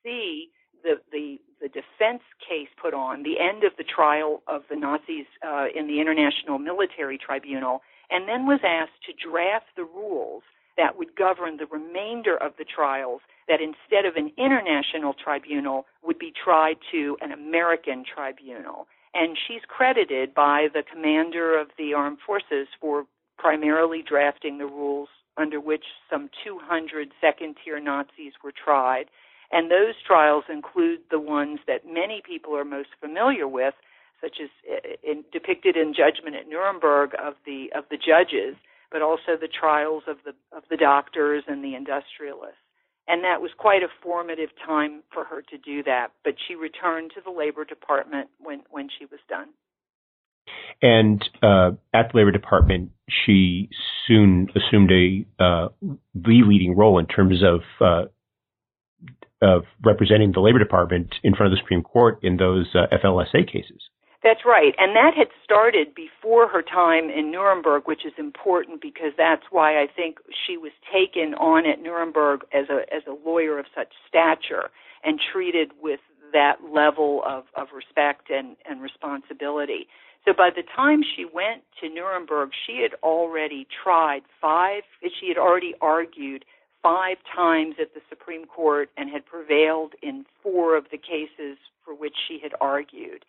Speaker 2: see the the the defense case put on, the end of the trial of the Nazis uh, in the International Military Tribunal, and then was asked to draft the rules that would govern the remainder of the trials that instead of an international tribunal would be tried to an American tribunal. And she's credited by the commander of the armed forces for primarily drafting the rules under which some 200 second tier Nazis were tried and those trials include the ones that many people are most familiar with, such as uh, in, depicted in Judgment at Nuremberg of the of the judges, but also the trials of the of the doctors and the industrialists. And that was quite a formative time for her to do that. But she returned to the Labor Department when when she was done.
Speaker 1: And uh, at the Labor Department, she soon assumed a uh, the leading role in terms of uh, of representing the Labor Department in front of the Supreme Court in those uh, FLSA cases.
Speaker 2: That's right. And that had started before her time in Nuremberg, which is important because that's why I think she was taken on at Nuremberg as a as a lawyer of such stature and treated with that level of, of respect and, and responsibility. So by the time she went to Nuremberg, she had already tried five, she had already argued five times at the Supreme Court and had prevailed in four of the cases for which she had argued.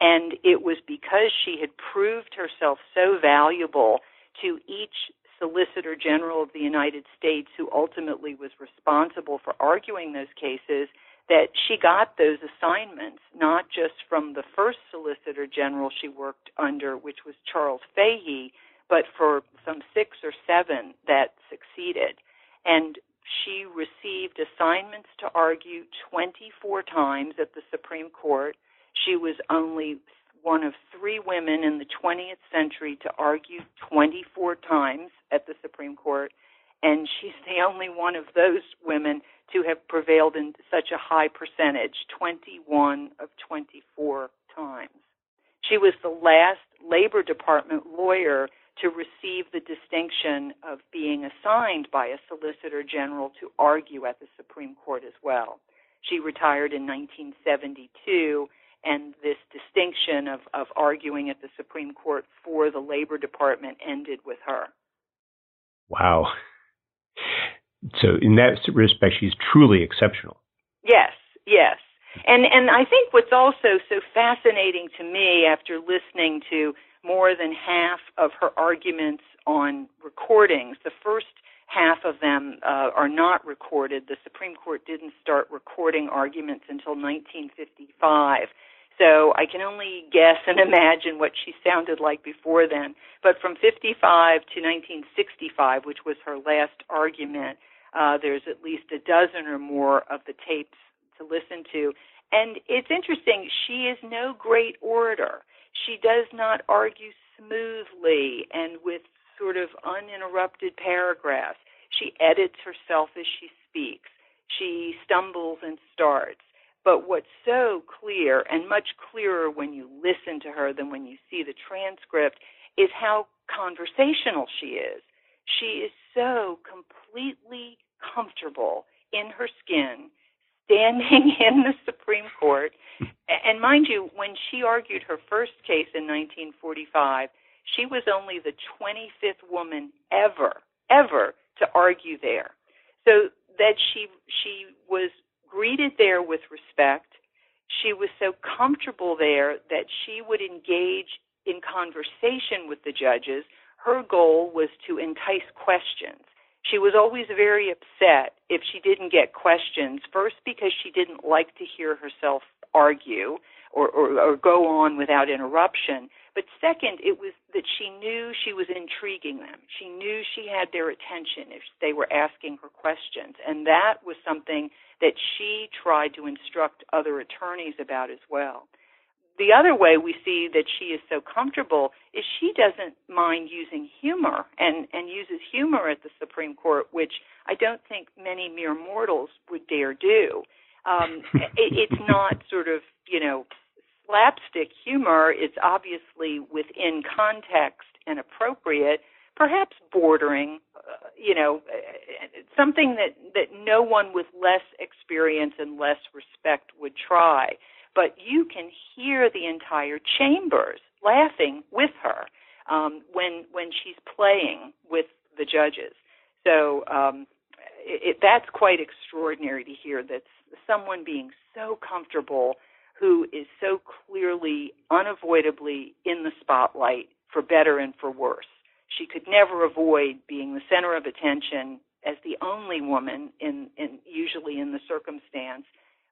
Speaker 2: And it was because she had proved herself so valuable to each Solicitor General of the United States who ultimately was responsible for arguing those cases that she got those assignments not just from the first Solicitor General she worked under, which was Charles Fahy, but for some six or seven that succeeded. And she received assignments to argue 24 times at the Supreme Court. She was only one of three women in the 20th century to argue 24 times at the Supreme Court, and she's the only one of those women to have prevailed in such a high percentage 21 of 24 times. She was the last Labor Department lawyer to receive the distinction of being assigned by a Solicitor General to argue at the Supreme Court as well. She retired in 1972, and this distinction of, of arguing at the Supreme Court for the Labor Department ended with her.
Speaker 1: Wow. So, in that respect, she's truly exceptional.
Speaker 2: Yes, yes. And and I think what's also so fascinating to me after listening to more than half of her arguments on recordings. The first half of them uh, are not recorded. The Supreme Court didn't start recording arguments until 1955. So I can only guess and imagine what she sounded like before then. But from 55 to 1965, which was her last argument, uh, there's at least a dozen or more of the tapes to listen to. And it's interesting, she is no great orator. She does not argue smoothly and with sort of uninterrupted paragraphs. She edits herself as she speaks. She stumbles and starts. But what's so clear, and much clearer when you listen to her than when you see the transcript, is how conversational she is. She is so completely comfortable in her skin standing in the Supreme Court. And mind you, when she argued her first case in 1945, she was only the 25th woman ever, ever to argue there. So that she she was greeted there with respect. She was so comfortable there that she would engage in conversation with the judges. Her goal was to entice questions. She was always very upset if she didn't get questions, first because she didn't like to hear herself argue or, or, or go on without interruption. But second, it was that she knew she was intriguing them. She knew she had their attention if they were asking her questions. And that was something that she tried to instruct other attorneys about as well the other way we see that she is so comfortable is she doesn't mind using humor and and uses humor at the Supreme Court, which I don't think many mere mortals would dare do. Um, it, it's not sort of you know slapstick humor. It's obviously within context and appropriate, perhaps bordering, uh, you know, something that that no one with less experience and less respect would try but you can hear the entire chambers laughing with her um, when when she's playing with the judges. So um, it, that's quite extraordinary to hear that someone being so comfortable, who is so clearly, unavoidably in the spotlight for better and for worse. She could never avoid being the center of attention as the only woman in, in usually in the circumstance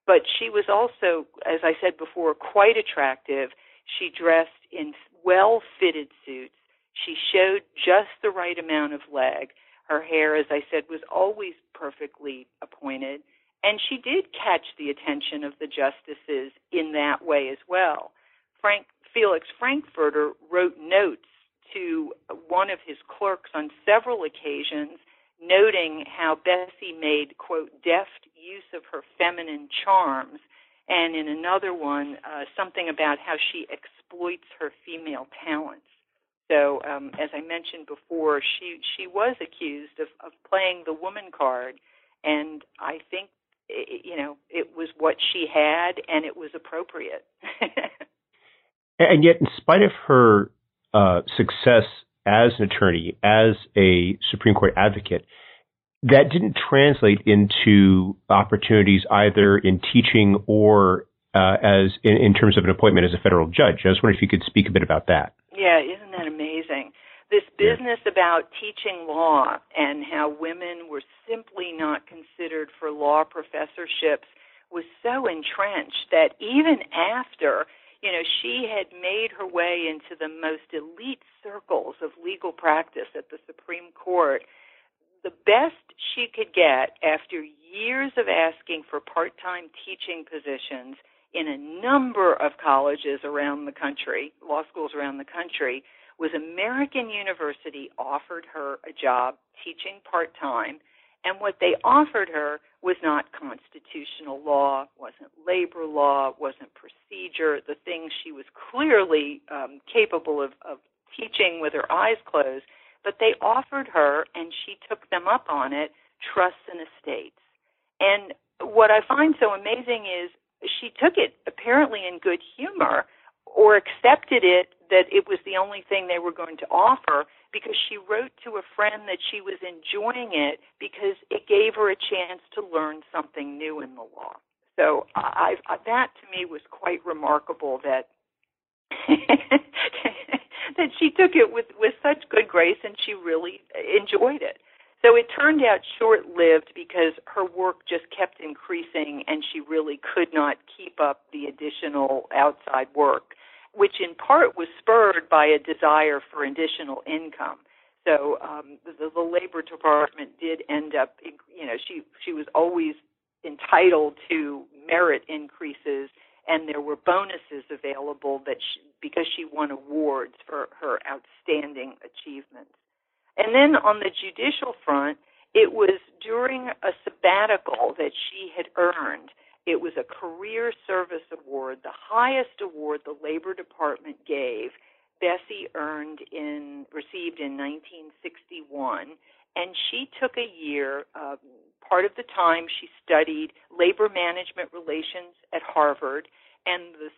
Speaker 2: but she was also, as I said before, quite attractive. She dressed in well fitted suits. She showed just the right amount of leg. Her hair, as I said, was always perfectly appointed. And she did catch the attention of the justices in that way as well. Frank Felix Frankfurter wrote notes to one of his clerks on several occasions, noting how Bessie made, quote, deft use of her feminine charms, and in another one, uh, something about how she exploits her female talents. So, um, as I mentioned before, she she was accused of, of playing the woman card, and I think it, you know it was what she had, and it was appropriate.
Speaker 1: and yet, in spite of her uh, success as an attorney, as a Supreme Court advocate, that didn't translate into opportunities either in teaching or uh, as in, in, terms of an appointment as a federal judge. I was wondering if you could speak a bit about that.
Speaker 2: Yeah, isn't that amazing? This business yeah. about teaching law and how women were simply not considered for law professorships was so entrenched that even after you know, she had made her way into the most elite circles of legal practice at the Supreme Court. The best she could get after years of asking for part time teaching positions in a number of colleges around the country, law schools around the country, was American University offered her a job teaching part time and what they offered her was not constitutional law, wasn't labor law, wasn't procedure, the things she was clearly um, capable of, of teaching with her eyes closed. But they offered her, and she took them up on it, trusts and estates. And what I find so amazing is she took it apparently in good humor or accepted it that it was the only thing they were going to offer because she wrote to a friend that she was enjoying it because it gave her a chance to learn something new in the law. So I, I that to me was quite remarkable that that she took it with with such good grace and she really enjoyed it. So it turned out short lived because her work just kept increasing and she really could not keep up the additional outside work which in part was spurred by a desire for additional income. So um, the, the Labor Department did end up, you know, she she was always entitled to merit increases, and there were bonuses available that she, because she won awards for her outstanding achievements. And then on the judicial front, it was during a sabbatical that she had earned it was a career service award, the highest award the Labor Department gave. Bessie earned in received in 1961, and she took a year. Uh, part of the time she studied labor management relations at Harvard, and the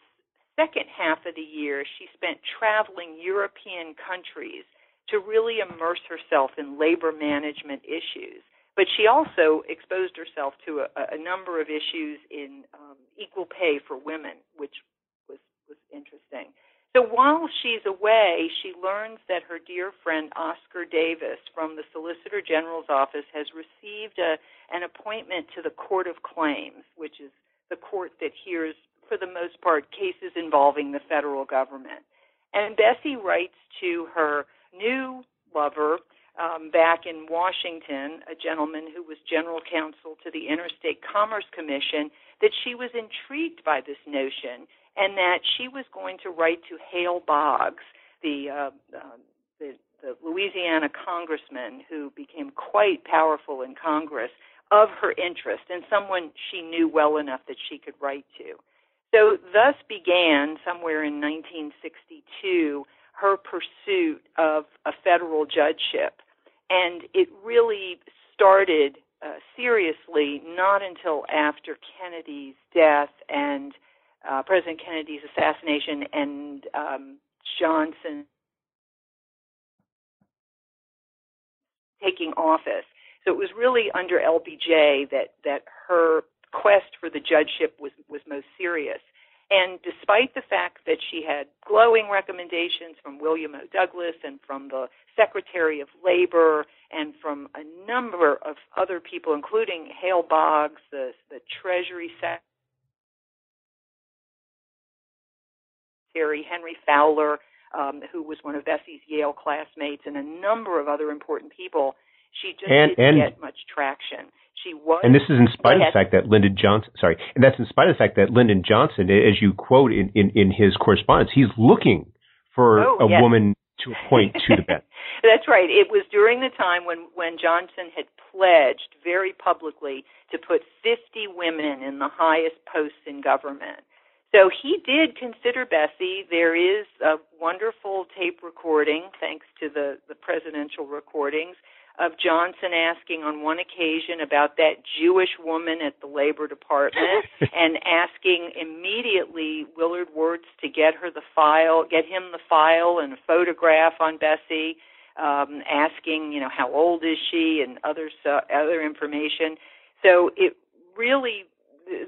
Speaker 2: second half of the year she spent traveling European countries to really immerse herself in labor management issues. But she also exposed herself to a, a number of issues in um, equal pay for women, which was was interesting. So while she's away, she learns that her dear friend Oscar Davis from the Solicitor General's office has received a, an appointment to the Court of Claims, which is the court that hears, for the most part, cases involving the federal government. And Bessie writes to her new lover, um, back in Washington, a gentleman who was general counsel to the Interstate Commerce Commission, that she was intrigued by this notion and that she was going to write to Hale Boggs, the, uh, uh, the, the Louisiana congressman who became quite powerful in Congress, of her interest and someone she knew well enough that she could write to. So, thus began somewhere in 1962 her pursuit of a federal judgeship and it really started uh, seriously not until after Kennedy's death and uh, President Kennedy's assassination and um, Johnson taking office. So it was really under LBJ that that her quest for the judgeship was was most serious. And despite the fact that she had glowing recommendations from William O. Douglas and from the Secretary of Labor and from a number of other people, including Hale Boggs, the, the Treasury Secretary, Henry Fowler, um, who was one of Bessie's Yale classmates, and a number of other important people, She just
Speaker 1: and,
Speaker 2: didn't
Speaker 1: and,
Speaker 2: get much traction. She was,
Speaker 1: and this is in spite of the fact that Lyndon Johnson, sorry, and that's in spite of the fact that Lyndon Johnson, as you quote in, in, in his correspondence, he's looking for
Speaker 2: oh,
Speaker 1: a
Speaker 2: yes.
Speaker 1: woman to appoint to the bench.
Speaker 2: That's right. It was during the time when, when Johnson had pledged very publicly to put 50 women in the highest posts in government. So he did consider Bessie. There is a wonderful tape recording, thanks to the, the presidential recordings, of Johnson asking on one occasion about that Jewish woman at the Labor Department and asking immediately Willard Wirtz to get her the file, get him the file and a photograph on Bessie, um, asking, you know, how old is she and other uh, other information. So it really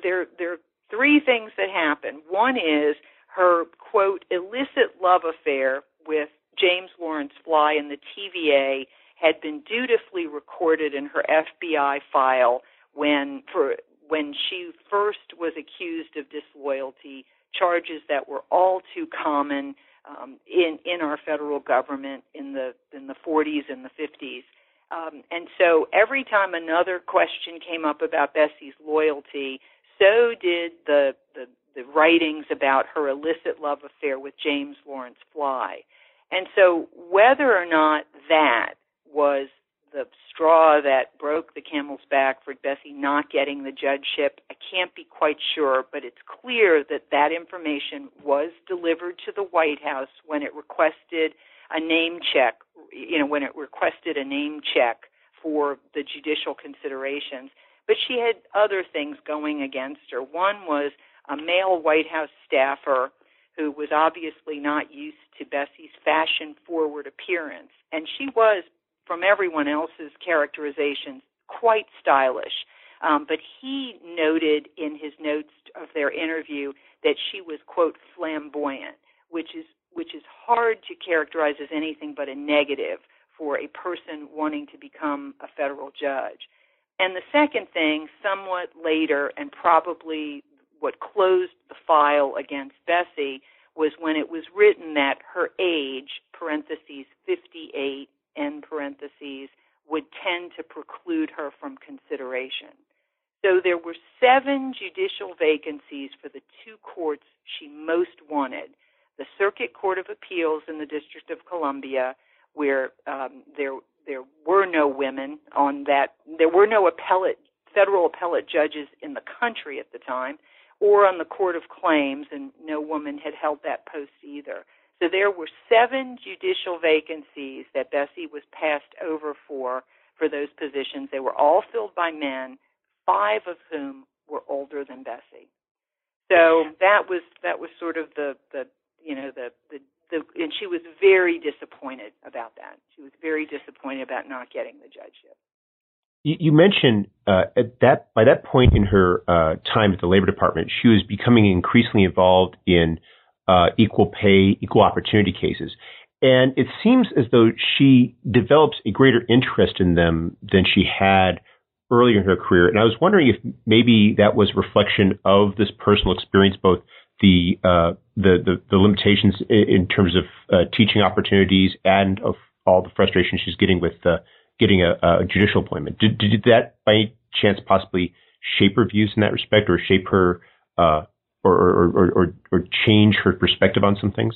Speaker 2: there there are three things that happen. One is her quote illicit love affair with James Lawrence Fly in the TVA had been dutifully recorded in her FBI file when for when she first was accused of disloyalty, charges that were all too common um, in in our federal government in the in the 40s and the 50s. Um, and so every time another question came up about Bessie's loyalty, so did the, the the writings about her illicit love affair with James Lawrence Fly. And so whether or not that was the straw that broke the camel's back for Bessie not getting the judgeship. I can't be quite sure, but it's clear that that information was delivered to the White House when it requested a name check, you know, when it requested a name check for the judicial considerations. But she had other things going against her. One was a male White House staffer who was obviously not used to Bessie's fashion forward appearance. And she was from everyone else's characterizations, quite stylish. Um, but he noted in his notes of their interview that she was quote flamboyant, which is which is hard to characterize as anything but a negative for a person wanting to become a federal judge. And the second thing, somewhat later, and probably what closed the file against Bessie, was when it was written that her age, parentheses 58, end parentheses, would tend to preclude her from consideration. So there were seven judicial vacancies for the two courts she most wanted the Circuit Court of Appeals in the District of Columbia, where um, there there were no women on that, there were no appellate federal appellate judges in the country at the time, or on the Court of Claims, and no woman had held that post either. So there were seven judicial vacancies that Bessie was passed over for for those positions. They were all filled by men, five of whom were older than Bessie. So that was that was sort of the the you know the the, the and she was very disappointed about that. She was very disappointed about not getting the judgeship.
Speaker 1: You, mentioned uh, at that by that point in her uh, time at the Labor Department, she was becoming increasingly involved in uh, equal pay, equal opportunity cases. And it seems as though she develops a greater interest in them than she had earlier in her career. And I was wondering if maybe that was a reflection of this personal experience, both the uh, the, the, the limitations in terms of uh, teaching opportunities and of all the frustration she's getting with uh, getting a, a, judicial appointment. Did, did that by any chance possibly shape her views in that respect, or shape her uh, or, or, or, or change her perspective on some things?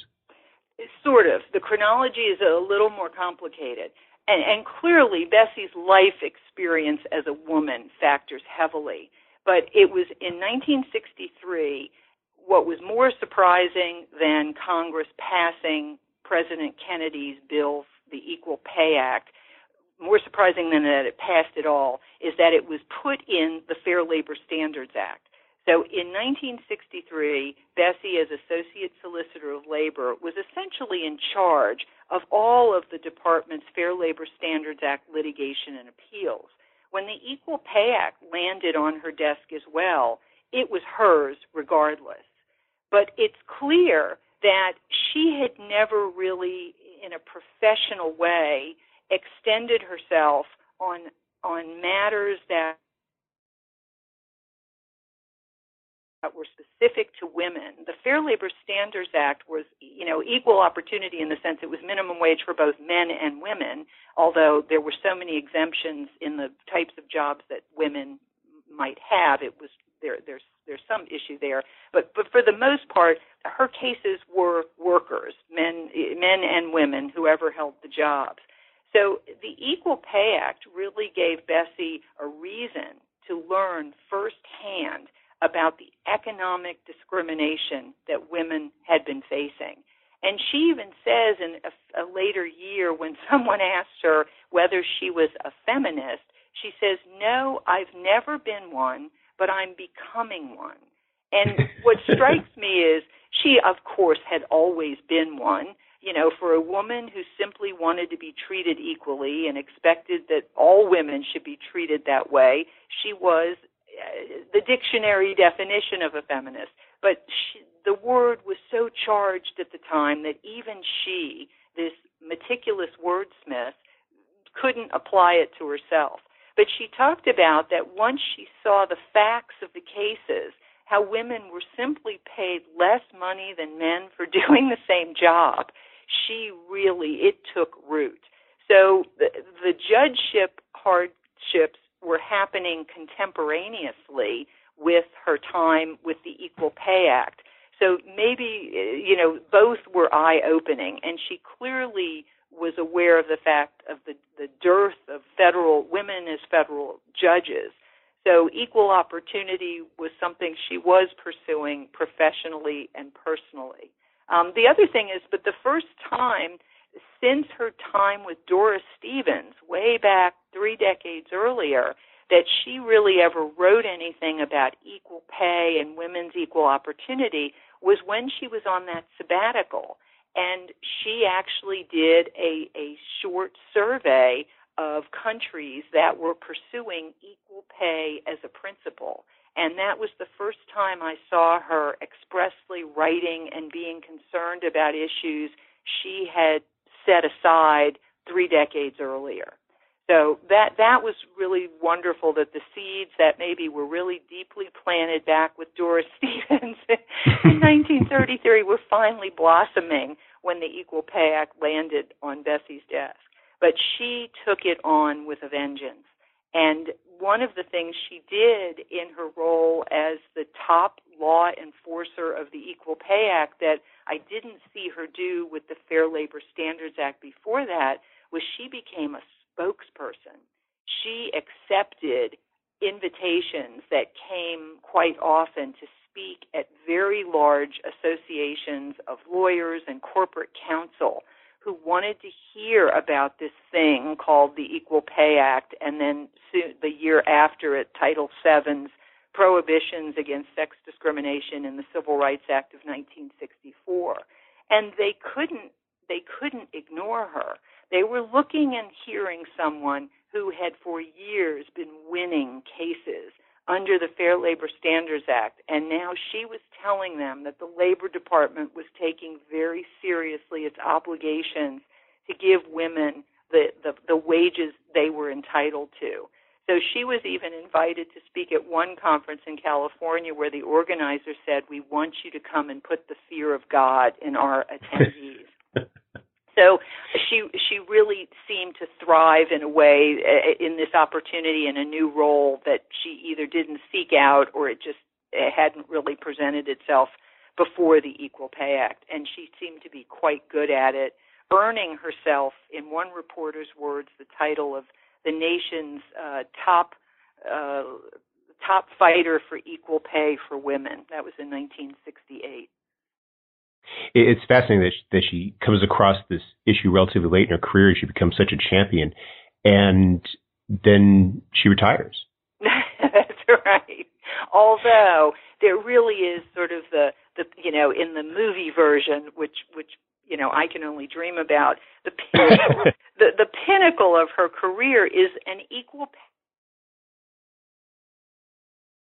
Speaker 2: Sort of. The chronology is a little more complicated. And, and clearly, Bessie's life experience as a woman factors heavily. But it was in 1963 what was more surprising than Congress passing President Kennedy's bill, the Equal Pay Act, more surprising than that it passed at all, is that it was put in the Fair Labor Standards Act. So in 1963, Bessie, as Associate Solicitor of Labor, was essentially in charge of all of the department's Fair Labor Standards Act litigation and appeals. When the Equal Pay Act landed on her desk as well, it was hers regardless. But it's clear that she had never really, in a professional way, extended herself on on matters that that were specific to women. The Fair Labor Standards Act was, you know, equal opportunity in the sense it was minimum wage for both men and women, although there were so many exemptions in the types of jobs that women might have. It was there there's there's some issue there, but but for the most part, her cases were workers, men men and women, whoever held the jobs. So the Equal Pay Act really gave Bessie a reason to learn firsthand about the economic discrimination that women had been facing. And she even says in a, a, later year when someone asked her whether she was a feminist, she says, No, I've never been one, but I'm becoming one. And what strikes me is she, of course, had always been one. You know, for a woman who simply wanted to be treated equally and expected that all women should be treated that way, she was Uh, the dictionary definition of a feminist, but she, the word was so charged at the time that even she, this meticulous wordsmith, couldn't apply it to herself. But she talked about that once she saw the facts of the cases, how women were simply paid less money than men for doing the same job, she really, it took root. So the, the judgeship hardships were happening contemporaneously with her time with the Equal Pay Act. So maybe, you know, both were eye opening, and she clearly was aware of the fact of the, the dearth of federal women as federal judges. So equal opportunity was something she was pursuing professionally and personally. Um, the other thing is, but the first time since her time with Doris Stevens, way back three decades earlier, that she really ever wrote anything about equal pay and women's equal opportunity was when she was on that sabbatical. And she actually did a, a short survey of countries that were pursuing equal pay as a principle. And that was the first time I saw her expressly writing and being concerned about issues she had set aside three decades earlier. So that that was really wonderful that the seeds that maybe were really deeply planted back with Doris Stevens in 1933 were finally blossoming when the Equal Pay Act landed on Bessie's desk. But she took it on with a vengeance. And one of the things she did in her role as the top law enforcer of the Equal Pay Act that I didn't see her do with the Fair Labor Standards Act before that was she became a spokesperson. She accepted invitations that came quite often to speak at very large associations of lawyers and corporate counsel who wanted to hear about this thing called the Equal Pay Act and then soon, the year after it, Title VII's prohibitions against sex discrimination in the Civil Rights Act of 1964. And they couldn't they couldn't ignore her. They were looking and hearing someone who had for years been winning cases under the Fair Labor Standards Act, and now she was telling them that the Labor Department was taking very seriously its obligations to give women the, the, the wages they were entitled to. So she was even invited to speak at one conference in California where the organizer said, We want you to come and put the fear of God in our attendees. so she she really seemed to thrive in a way uh, in this opportunity in a new role that she either didn't seek out or it just it hadn't really presented itself before the Equal Pay Act and she seemed to be quite good at it earning herself in one reporter's words the title of the nation's uh, top uh, top fighter for equal pay for women. That was in 1968.
Speaker 1: It's fascinating that she, that she comes across this issue relatively late in her career. She becomes such a champion, and then she retires.
Speaker 2: That's right. Although there really is sort of the the you know in the movie version, which which you know I can only dream about. The pinnacle, the the pinnacle of her career is an equal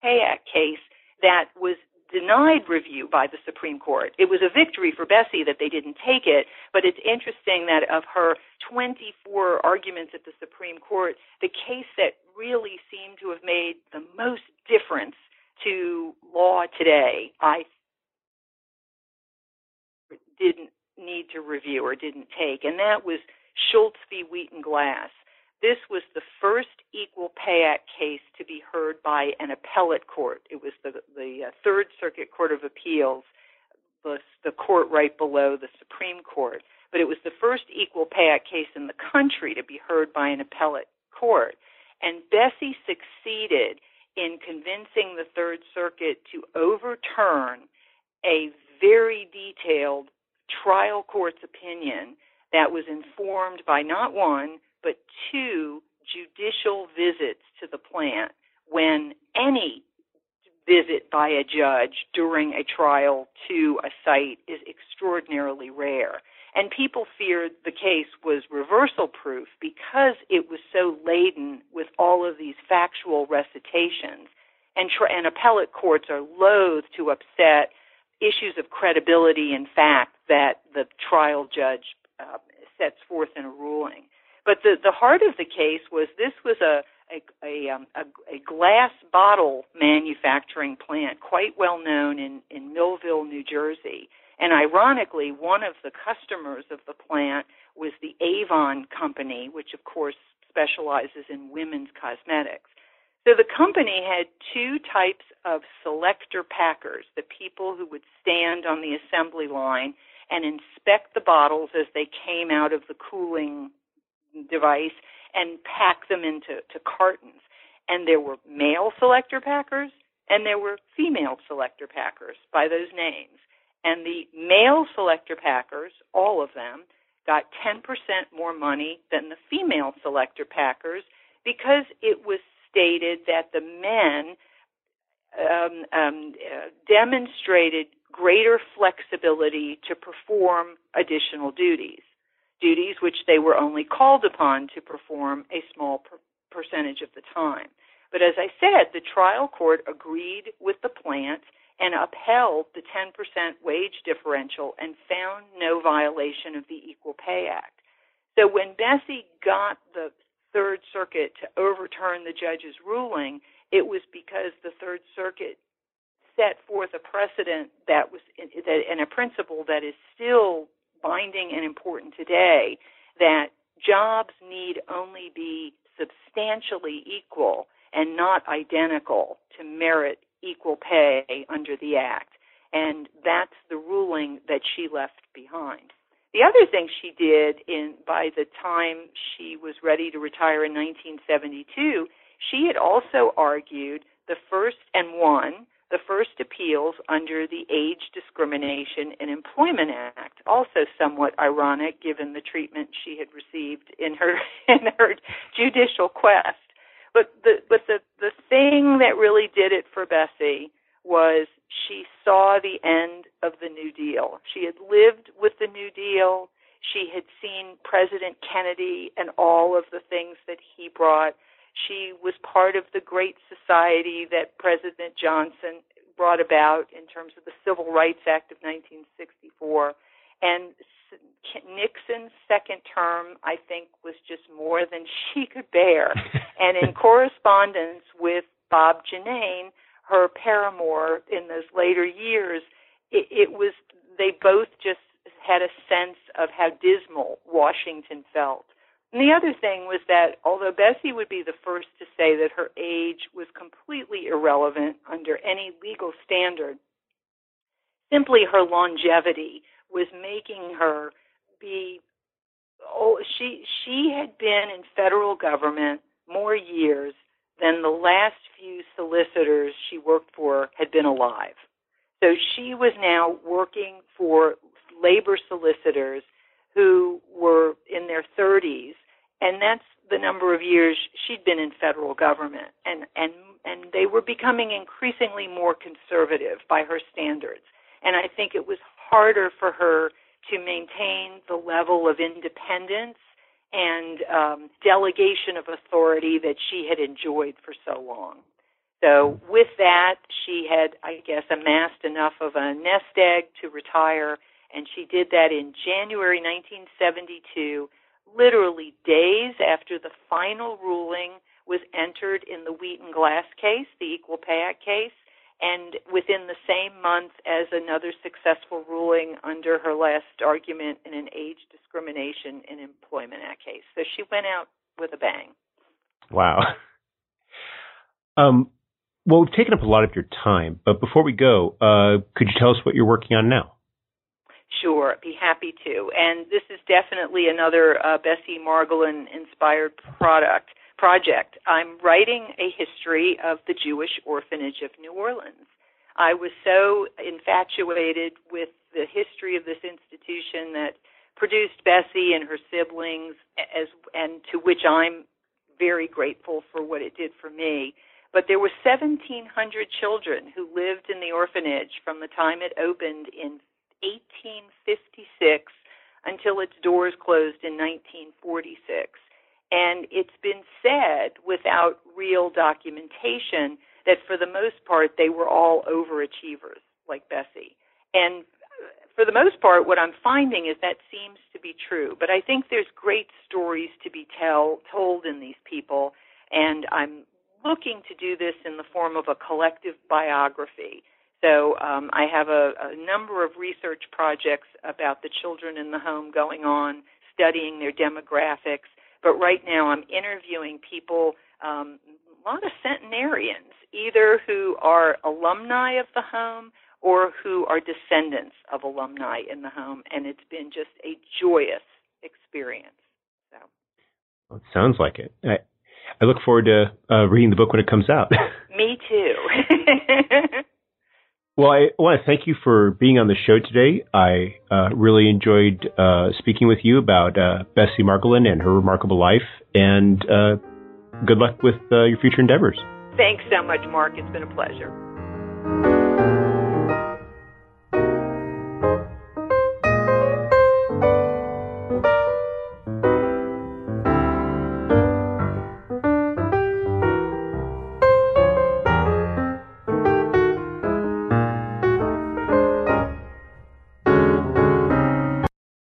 Speaker 2: pay act case that was denied review by the Supreme Court. It was a victory for Bessie that they didn't take it, but it's interesting that of her 24 arguments at the Supreme Court, the case that really seemed to have made the most difference to law today, I didn't need to review or didn't take, and that was Shultz v. Wheaton Glass. This was the first Equal Pay Act case to be heard by an appellate court. It was the, the uh, Third Circuit Court of Appeals, the, the court right below the Supreme Court. But it was the first Equal Pay Act case in the country to be heard by an appellate court. And Bessie succeeded in convincing the Third Circuit to overturn a very detailed trial court's opinion that was informed by not one, but two judicial visits to the plant when any visit by a judge during a trial to a site is extraordinarily rare. And people feared the case was reversal proof because it was so laden with all of these factual recitations. And, tra- and appellate courts are loath to upset issues of credibility and fact that the trial judge uh, sets forth in a ruling. But the, the heart of the case was this was a, a, a, um, a, a glass bottle manufacturing plant, quite well known in, in Millville, New Jersey. And ironically, one of the customers of the plant was the Avon Company, which of course specializes in women's cosmetics. So the company had two types of selector packers, the people who would stand on the assembly line and inspect the bottles as they came out of the cooling device and pack them into to cartons. And there were male selector packers and there were female selector packers by those names. And the male selector packers, all of them, got 10% more money than the female selector packers because it was stated that the men um, um, uh, demonstrated greater flexibility to perform additional duties, duties which they were only called upon to perform a small per- percentage of the time. But as I said, the trial court agreed with the plant and upheld the 10% wage differential and found no violation of the Equal Pay Act. So when Bessie got the Third Circuit to overturn the judge's ruling, it was because the Third Circuit set forth a precedent that was that, and a principle that is still binding and important today that jobs need only be substantially equal and not identical to merit equal pay under the act. And that's the ruling that she left behind the other thing she did in by the time she was ready to retire in 1972, she had also argued the first and won the first appeals under the Age Discrimination in Employment Act, also somewhat ironic given the treatment she had received in her in her judicial quest. But the but the the thing that really did it for Bessie was she saw the end of the New Deal. She had lived with the New Deal. She had seen President Kennedy and all of the things that he brought. She was part of the great society that President Johnson brought about in terms of the Civil Rights Act of 1964. And Nixon's second term, I think, was just more than she could bear. and in correspondence with Bob Ginnane, her paramour in those later years, it, it was they both just had a sense of how dismal Washington felt. And the other thing was that although Bessie would be the first to say that her age was completely irrelevant under any legal standard, simply her longevity was making her be oh she she had been in federal government more years than the last few solicitors she worked for had been alive. So she was now working for labor solicitors who were in their 30s, and that's the number of years she'd been in federal government. And, and, and they were becoming increasingly more conservative by her standards. And I think it was harder for her to maintain the level of independence and um, delegation of authority that she had enjoyed for so long. So with that, she had, I guess, amassed enough of a nest egg to retire, and she did that in January 1972, literally days after the final ruling was entered in the Wheaton Glass case, the Equal Pay Act case, and within the same month as another successful ruling under her last argument in an age discrimination in employment act case. So she went out with a bang.
Speaker 1: Wow. Um, well, we've taken up a lot of your time, but before we go, uh, could you tell us what you're working on now?
Speaker 2: Sure, be happy to. And this is definitely another uh, Bessie Margolin inspired product project. I'm writing a history of the Jewish orphanage of New Orleans. I was so infatuated with the history of this institution that produced Bessie and her siblings as and to which I'm very grateful for what it did for me but there were 1,700 children who lived in the orphanage from the time it opened in 1856 until its doors closed in 1946. And it's been said, without real documentation, that for the most part they were all overachievers, like Bessie. And for the most part, what I'm finding is that seems to be true. But I think there's great stories to be tell, told in these people, and I'm looking to do this in the form of a collective biography. So um, I have a, a number of research projects about the children in the home going on, studying their demographics. But right now I'm interviewing people, um, a lot of centenarians, either who are alumni of the home or who are descendants of alumni in the home. And it's been just a joyous experience. So.
Speaker 1: Well, it sounds like it. I, I look forward to uh, reading the book when it comes out.
Speaker 2: Me too.
Speaker 1: well, I want to thank you for being on the show today. I uh, really enjoyed uh, speaking with you about uh, Bessie Margolin and her remarkable life, and uh, good luck with uh, your future endeavors.
Speaker 2: Thanks so much, Mark. It's been a pleasure.